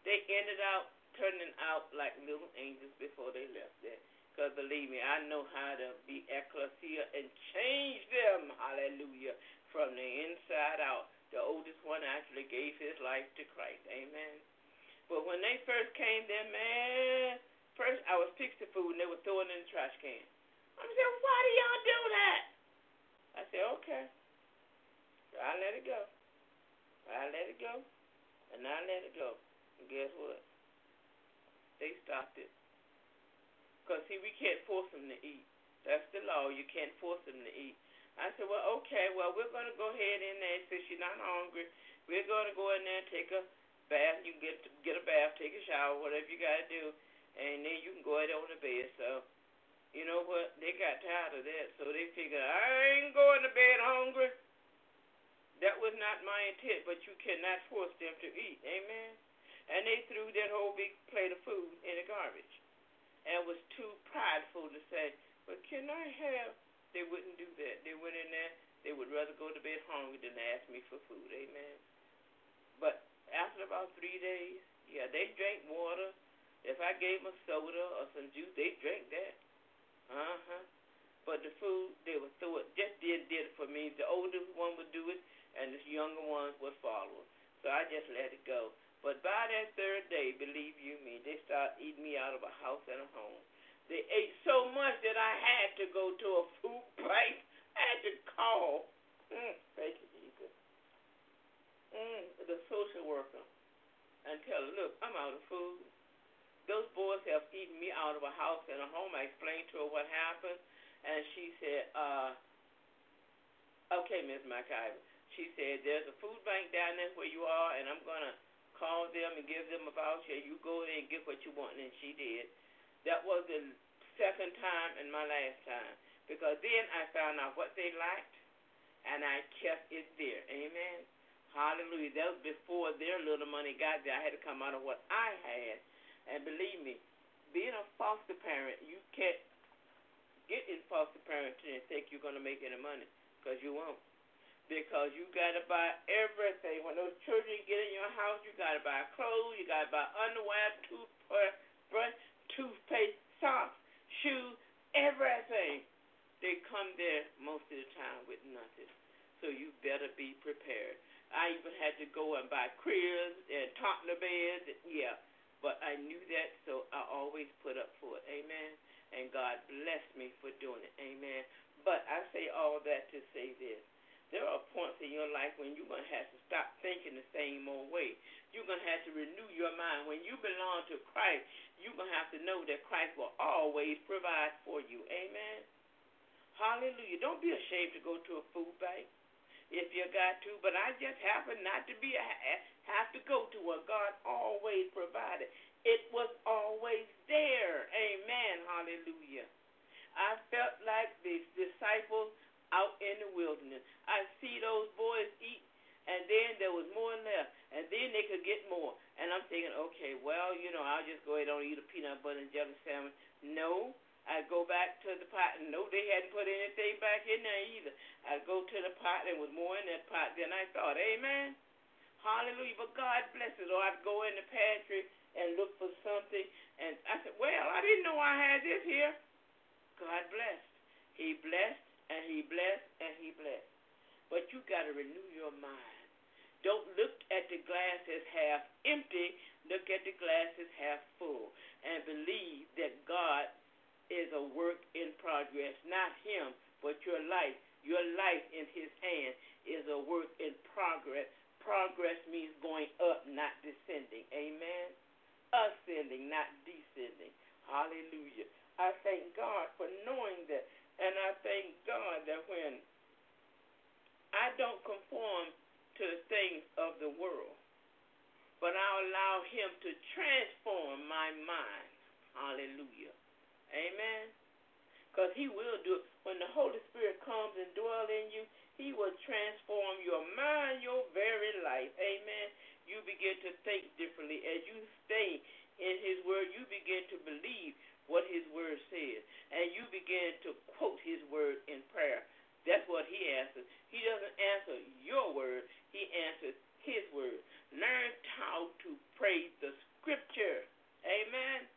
They ended up turning out like little angels before they left there. Because believe me, I know how to be ecclesia and change them, hallelujah, from the inside out. The oldest one actually gave his life to Christ. Amen. But when they first came there, man, First, I was fixing food and they were throwing in the trash can. I said, why do y'all do that? I said, okay. So I let it go. I let it go, and I let it go. And guess what? They stopped it. Because, see, we can't force them to eat. That's the law. You can't force them to eat. I said, well, okay, well, we're going to go ahead in there. Since you're not hungry, we're going to go in there and take a bath. You can get get a bath, take a shower, whatever you got to do and then you can go ahead on the bed. So, you know what? They got tired of that, so they figured I ain't going to bed hungry. That was not my intent, but you cannot force them to eat. Amen. And they threw that whole big plate of food in the garbage, and was too prideful to say, "But can I have?" They wouldn't do that. They went in there. They would rather go to bed hungry than ask me for food. Amen. But after about three days, yeah, they drank water if I gave them a soda or some juice, they drank that. Uh huh. But the food, they would throw it. Just did did it for me. The older one would do it, and the younger ones would follow. So I just let it go. But by that third day, believe you me, they started eating me out of a house and a home. They ate so much that I had to go to a food place. I had to call. Mm, thank you, Jesus. Mm, the social worker and tell her, look, I'm out of food. Those boys have eaten me out of a house and a home. I explained to her what happened, and she said, uh, okay, Miss McIver. She said, There's a food bank down there where you are, and I'm going to call them and give them a voucher. You go there and get what you want. And she did. That was the second time and my last time. Because then I found out what they liked, and I kept it there. Amen. Hallelujah. That was before their little money got there. I had to come out of what I had. And believe me, being a foster parent, you can't get in foster parenting and think you're going to make any money because you won't. Because you got to buy everything. When those children get in your house, you got to buy clothes, you got to buy underwear, toothbrush, toothpaste, socks, shoes, everything. They come there most of the time with nothing. So you better be prepared. I even had to go and buy cribs and toddler beds. Yeah, but I knew that, so I always put up for it. Amen. And God blessed me for doing it. Amen. But I say all that to say this. There are points in your life when you're going to have to stop thinking the same old way. You're going to have to renew your mind. When you belong to Christ, you're going to have to know that Christ will always provide for you. Amen. Hallelujah. Don't be ashamed to go to a food bank if you got to, but I just happen not to be have to go to where God always provided. It was always there. Amen. Hallelujah. I felt like the disciples out in the wilderness. I see those boys eat, and then there was more left, and then they could get more. And I'm thinking, okay, well, you know, I'll just go ahead and eat a peanut butter and jelly sandwich. No, I'd go back to the pot and no, they hadn't put anything back in there either. I'd go to the pot and was more in that pot than I thought. Amen. Hallelujah. But God blesses. Or I'd go in the pantry and look for something. And I said, Well, I didn't know I had this here. God blessed. He blessed and he blessed and he blessed. But you got to renew your mind. Don't look at the glass as half empty. Look at the glass as half full. And believe that God is a work in progress, not him, but your life. Your life in his hand is a work in progress. Progress means going up, not descending. Amen. Ascending, not descending. Hallelujah. I thank God for knowing that. And I thank God that when I don't conform to the things of the world, but I allow Him to transform my mind. Hallelujah. Amen. Because he will do it. When the Holy Spirit comes and dwells in you, he will transform your mind, your very life. Amen. You begin to think differently. As you stay in his word, you begin to believe what his word says. And you begin to quote his word in prayer. That's what he answers. He doesn't answer your word, he answers his word. Learn how to pray the scripture. Amen.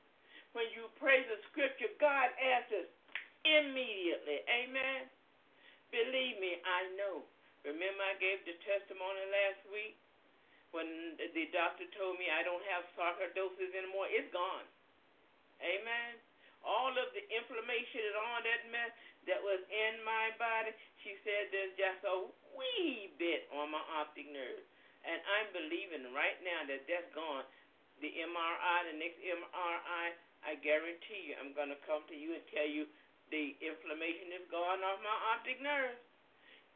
When you pray the scripture, God answers immediately. Amen. Believe me, I know. Remember, I gave the testimony last week when the doctor told me I don't have sarcoidosis anymore. It's gone. Amen. All of the inflammation and all that mess that was in my body, she said there's just a wee bit on my optic nerve. And I'm believing right now that that's gone. The MRI, the next MRI, I guarantee you, I'm going to come to you and tell you the inflammation is gone off my optic nerve.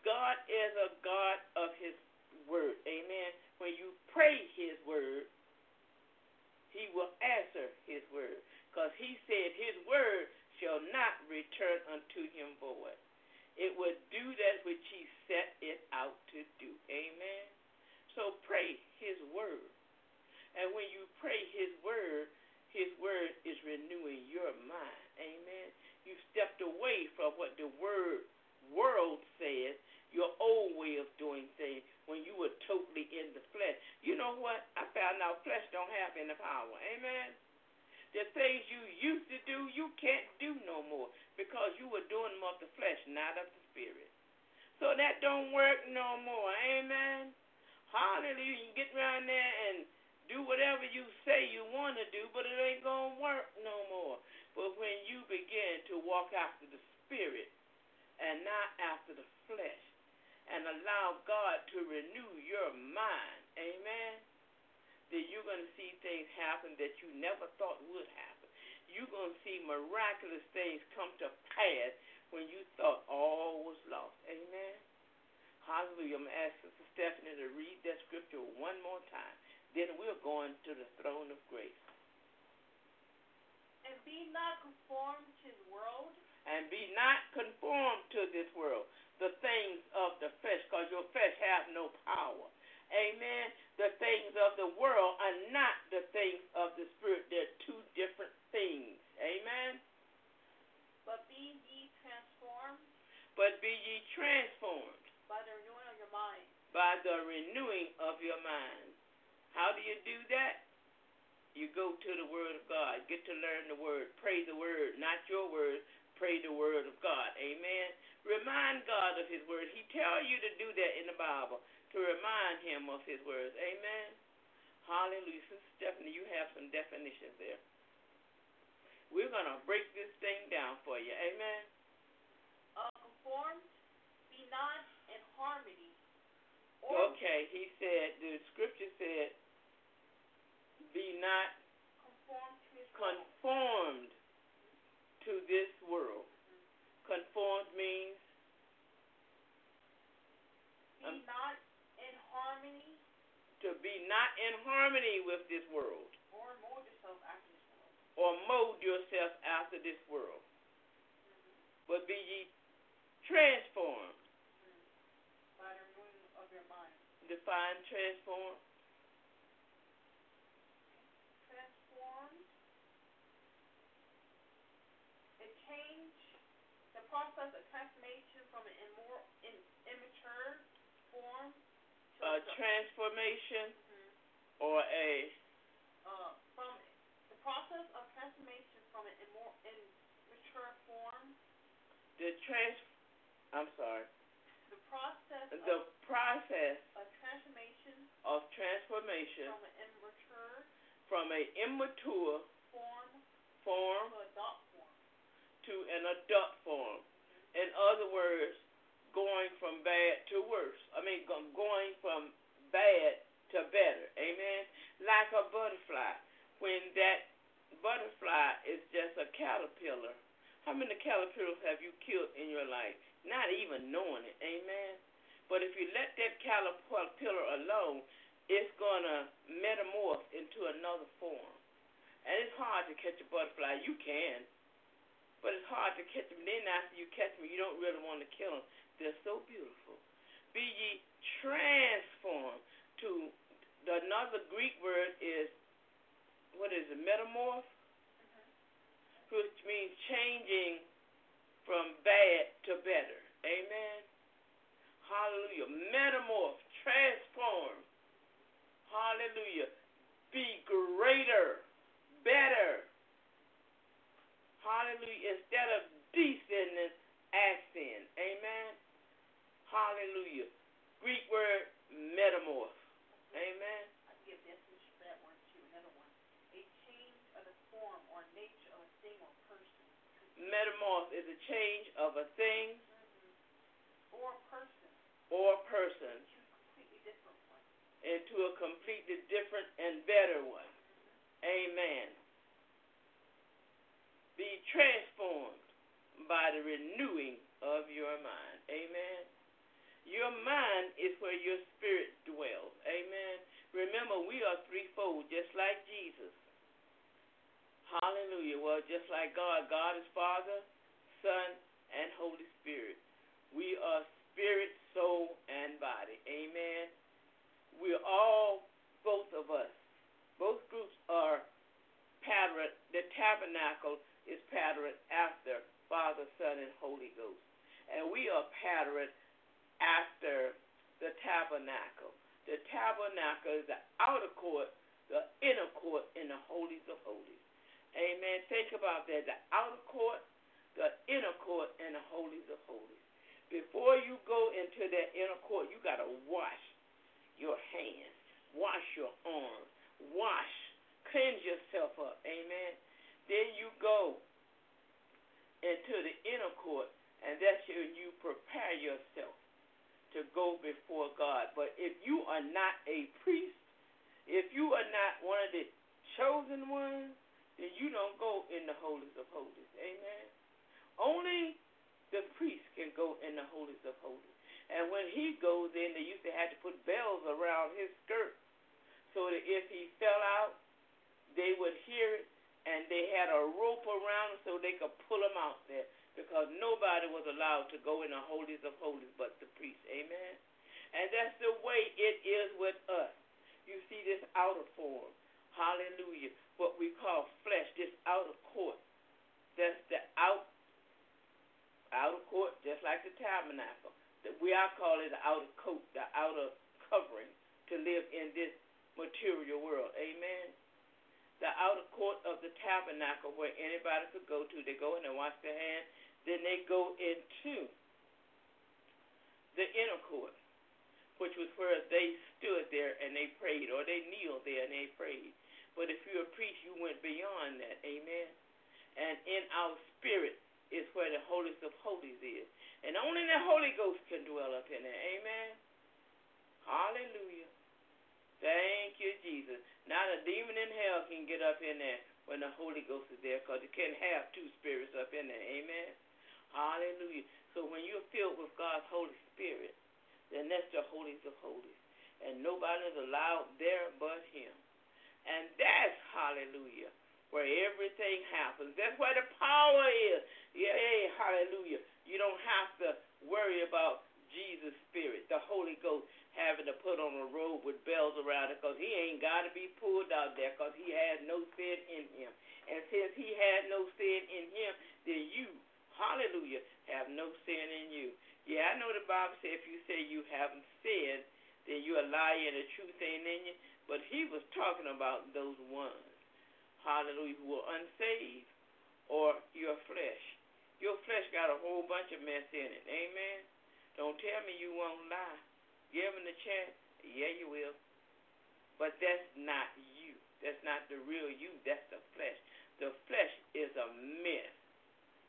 God is a God of His word. Amen. When you pray His word, He will answer His word. Because He said His word shall not return unto Him void. It will do that which He set it out to do. Amen. So pray His word. And when you pray His word, his word is renewing your mind. Amen. You stepped away from what the word world says, your old way of doing things when you were totally in the flesh. You know what? I found out flesh don't have any power. Amen. The things you used to do, you can't do no more because you were doing them of the flesh, not of the spirit. So that don't work no more. Amen. Hallelujah. You can get around there and do whatever you say you want to do, but it ain't going to work no more. But when you begin to walk after the Spirit and not after the flesh, and allow God to renew your mind, amen, then you're going to see things happen that you never thought would happen. You're going to see miraculous things come to pass when you thought all was lost. Amen. Hallelujah. I'm asking Sister Stephanie to read that scripture one more time. Then we're going to the throne of grace. And be not conformed to the world. And be not conformed to this world, the things of the flesh, because your flesh have no power. Amen. The things of the world are not the things of the spirit. They're two different things. Amen. But be ye transformed. But be ye transformed. By the renewing of your mind. By the renewing of your mind. How do you do that? You go to the Word of God. Get to learn the Word. Pray the Word, not your Word. Pray the Word of God. Amen. Remind God of His Word. He tells you to do that in the Bible to remind Him of His words. Amen. Hallelujah. Sister Stephanie, you have some definitions there. We're going to break this thing down for you. Amen. Uh, conformed, be not in harmony. okay, he said, the scripture said, be not conformed to, conformed to this world. Mm-hmm. Conformed means be um, not harmony. To be not in harmony with this world. Or mold yourself after this world. Or mold yourself after this world. Mm-hmm. But be ye transformed. Mm-hmm. By the renewing of your mind. Define transform. Transformed. A change. The process of transformation from an immor- in, immature form. A transformation mm-hmm. or a. Uh, from the process of transformation from an immor- immature form. The trans. I'm sorry. The process. The of, process of transformation. Of transformation. From an immature. From a immature. Form. Form. To adult form. To an adult form. Mm-hmm. In other words, going from bad to worse. I mean, going from bad to better. Amen. Like a butterfly. When that butterfly is just a caterpillar. How many caterpillars have you killed in your life? Not even knowing it. Amen. But if you let that caterpillar alone, it's going to metamorph into another form. And it's hard to catch a butterfly. You can. But it's hard to catch them. Then after you catch them, you don't really want to kill them. They're so beautiful. Be ye transformed to the another Greek word is what is it, metamorph? Mm-hmm. Which means changing from bad to better. Amen. Hallelujah. Metamorph, transform. Hallelujah. Be greater, better. Hallelujah. Instead of descending, ascend. Amen. Hallelujah. Greek word metamorph. Amen. I give definition for that one too. Another one. A change of the form or nature of a thing or person. Metamorph is a change of a thing mm-hmm. or person. Or person. Into a completely different. Into a completely different and better one. Mm-hmm. Amen. Be transformed by the renewing of your mind. Amen. Your mind is where your spirit dwells. Amen. Remember, we are threefold, just like Jesus. Hallelujah. Well, just like God, God is Father, Son, and Holy Spirit. We are spirit, soul, and body. Amen. We're all, both of us, both groups are patterned. The tabernacle is patterned after Father, Son, and Holy Ghost. And we are patterned after the tabernacle. The tabernacle is the outer court, the inner court, in the holies of holies. Amen. Think about that. The outer court, the inner court, and the holies of holies. Before you go into that inner court, you got to wash your hands, wash your arms, wash, cleanse yourself up. Amen. Then you go into the inner court, and that's when you prepare yourself to go before God. But if you are not a priest, if you are not one of the chosen ones, then you don't go in the holies of holies. Amen. Only the priest can go in the holies of holies. And when he goes in, they used to have to put bells around his skirt so that if he fell out, they would hear it, and they had a rope around so they could pull him out there because nobody was allowed to go in the holies of holies but the priest. Amen. And that's the way it is with us. You see this outer form. Hallelujah. What we call flesh, this outer court. That's the out outer court, just like the tabernacle. That we call it the outer coat, the outer covering to live in this material world. Amen. The outer court of the tabernacle where anybody could go to. They go in and wash their hands. Then they go into the inner court, which was where they stood there and they prayed, or they kneeled there and they prayed. But if you're a priest, you went beyond that. Amen. And in our spirit is where the holiest of holies is. And only the Holy Ghost can dwell up in there. Amen. Hallelujah. Thank you, Jesus. Not a demon in hell can get up in there when the Holy Ghost is there because you can't have two spirits up in there. Amen. Hallelujah. So when you're filled with God's Holy Spirit, then that's the holiest of holies. And nobody's allowed there but him. And that's hallelujah, where everything happens. That's where the power is. Yeah, hallelujah. You don't have to worry about Jesus' Spirit, the Holy Ghost, having to put on a robe with bells around it because he ain't got to be pulled out there because he has no sin in him. And since he had no sin in him, then you, hallelujah, have no sin in you. Yeah, I know the Bible says if you say you haven't sinned, then you're a liar and the truth ain't in you. But he was talking about those ones, hallelujah, who are unsaved or your flesh. Your flesh got a whole bunch of mess in it. Amen. Don't tell me you won't lie. Give him the chance. Yeah, you will. But that's not you. That's not the real you. That's the flesh. The flesh is a mess.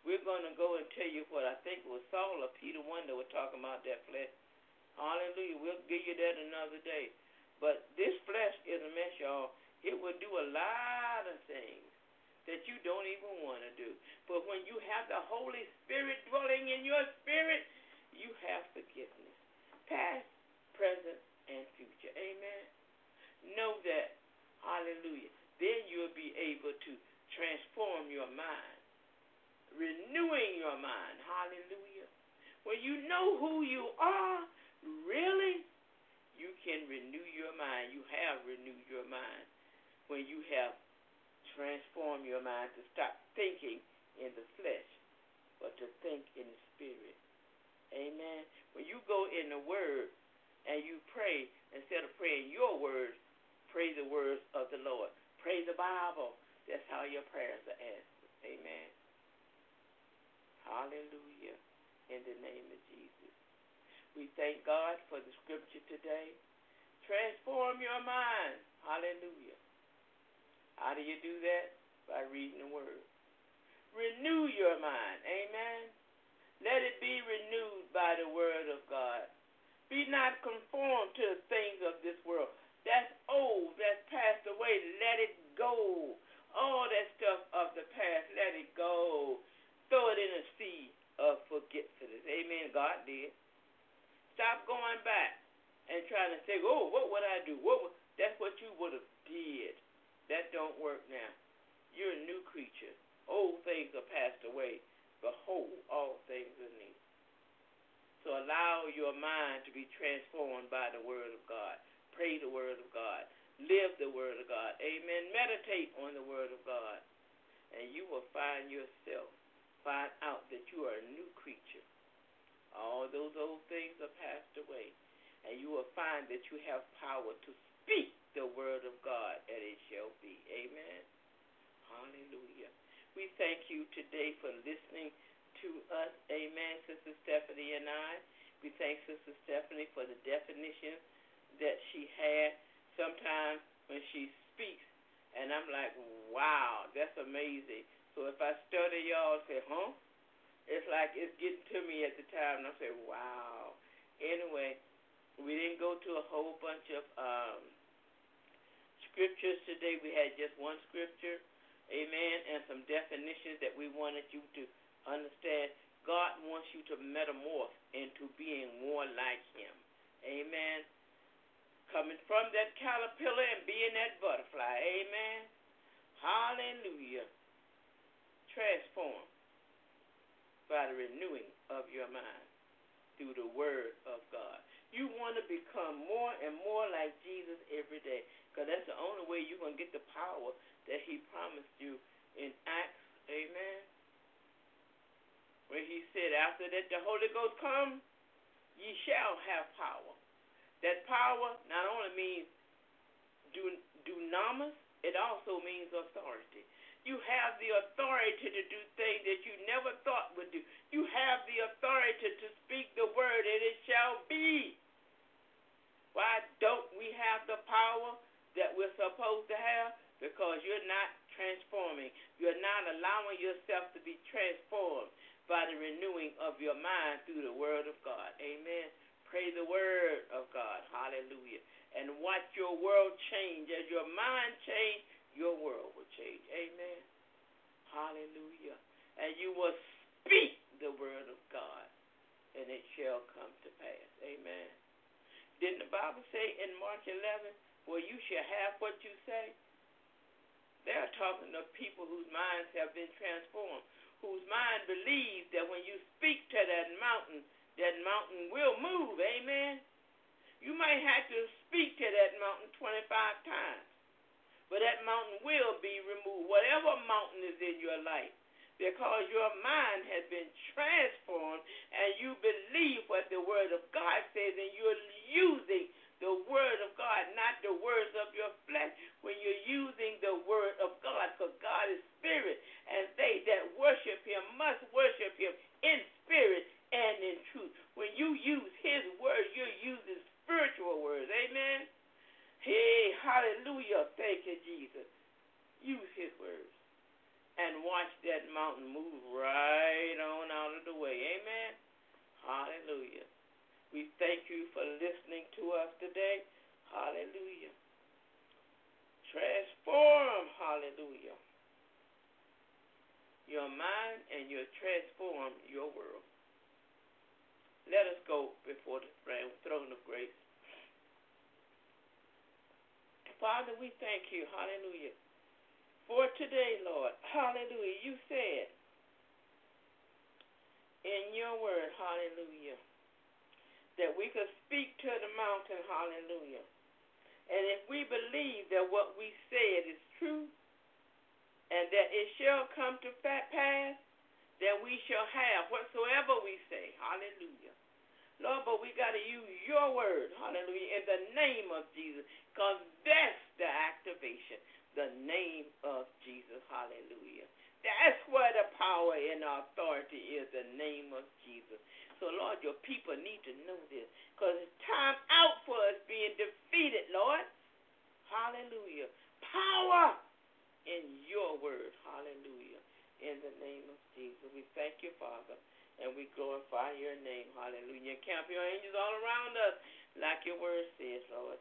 We're going to go and tell you what I think was Saul or Peter one that were talking about that flesh. Hallelujah. We'll give you that another day. But this flesh is a mess, y'all. It will do a lot of things that you don't even want to do. But when you have the Holy Spirit dwelling in your spirit, you have forgiveness. Past, present, and future. Amen. Know that. Hallelujah. Then you'll be able to transform your mind, renewing your mind. Hallelujah. When you know who you are, really, you can renew your mind. You have renewed your mind when you have transformed your mind to stop thinking in the flesh, but to think in the spirit. Amen. When you go in the Word and you pray, instead of praying your words, pray the words of the Lord. Pray the Bible. That's how your prayers are answered. Amen. Hallelujah. In the name of Jesus. We thank God for the scripture today. Transform your mind. Hallelujah. How do you do that? By reading the Word. Renew your mind. Amen. Let it be renewed by the word of God. Be not conformed to the things of this world. That's old. That's passed away. Let it go. All that stuff of the past, let it go. Throw it in a sea of forgetfulness. Amen. God did. Stop going back and trying to say, oh, what would I do? What would... That's what you would have did. That don't work now. You're a new creature. Old things are passed away. Behold, all things are new. So allow your mind to be transformed by the Word of God. Pray the Word of God. Live the Word of God. Amen. Meditate on the Word of God. And you will find yourself, find out that you are a new creature. All those old things are passed away. And you will find that you have power to speak the Word of God, and it shall be. Amen. Hallelujah. We thank you today for listening to us. Amen, Sister Stephanie and I. We thank Sister Stephanie for the definition that she had sometimes when she speaks. And I'm like, wow, that's amazing. So if I stutter y'all say, huh? It's like it's getting to me at the time. And I say, wow. Anyway, we didn't go to a whole bunch of um, scriptures today. We had just one scripture Amen. And some definitions that we wanted you to understand. God wants you to metamorph into being more like Him. Amen. Coming from that caterpillar and being that butterfly. Amen. Hallelujah. Transform by the renewing of your mind through the Word of God. You want to become more and more like Jesus every day because that's the only way you're going to get the power that He promised you in Acts. Amen. Where He said, after that the Holy Ghost come, ye shall have power. That power not only means dunamis, it also means authority. You have the authority to do things that you never thought would do. You have the authority to speak the word, and it shall be. Why don't we have the power that we're supposed to have? Because you're not transforming. You're not allowing yourself to be transformed by the renewing of your mind through the word of God. Amen. Pray the word of God. Hallelujah. And watch your world change. As your mind change, your world will change. Amen. Hallelujah. And you will speak the word of God, and it shall come to pass. Amen. Didn't the Bible say in Mark 11, well, you shall have what you say? They are talking to people whose minds have been transformed, whose mind believes that when you speak to that mountain, that mountain will move. Amen. You might have to speak to that mountain 25 times but that mountain will be removed. Whatever mountain is in your life, because your mind has been transformed and you believe what the Word of God says, and you're using the Word of God, not the words of your flesh, when you're using the Word of God, because God is spirit, and they that worship Him must worship Him in spirit and in truth. When you use His Word, you're using spiritual words. Amen. Hallelujah. Thank you, Jesus. Use his words. And watch that mountain move right on out of the way. Amen. Hallelujah. We thank you for listening to us today. Hallelujah. Transform, hallelujah, your mind and you transform your world. Let us go before the throne of grace. Father, we thank you. Hallelujah. For today, Lord. Hallelujah. You said in your word, hallelujah, that we could speak to the mountain, hallelujah. And if we believe that what we said is true and that it shall come to pass, then we shall have whatsoever we say. Hallelujah. Lord, but we got to use your word, hallelujah, in the name of Jesus, because that's the activation, the name of Jesus, hallelujah. That's where the power and authority is, the name of Jesus. So, Lord, your people need to know this, because it's time out for us being defeated, Lord. Hallelujah. Power in your word, hallelujah, in the name of Jesus. We thank you, Father and we glorify your name. Hallelujah. Camp your angels all around us, like your word says, Lord.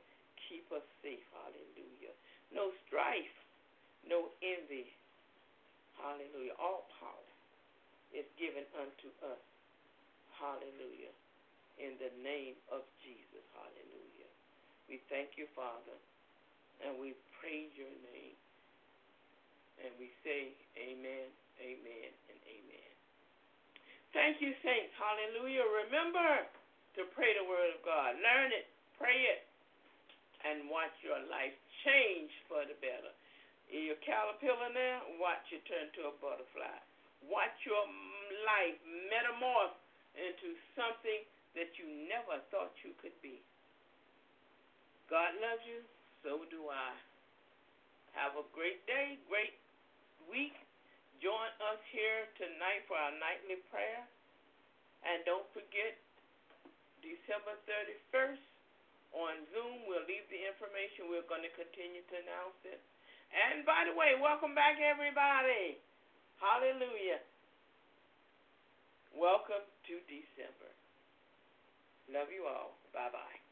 Keep us safe. Hallelujah. No strife, no envy. Hallelujah. All power is given unto us. Hallelujah. In the name of Jesus. Hallelujah. We thank you, Father, and we praise your name. And we say, Amen, Amen, and Amen. Thank you, saints. Hallelujah. Remember to pray the word of God. Learn it, pray it, and watch your life change for the better. You're caterpillar now, watch it turn to a butterfly. Watch your life metamorph into something that you never thought you could be. God loves you, so do I. Have a great day, great week. Join us here tonight for our nightly prayer. And don't forget, December 31st on Zoom, we'll leave the information. We're going to continue to announce it. And by the way, welcome back, everybody. Hallelujah. Welcome to December. Love you all. Bye bye.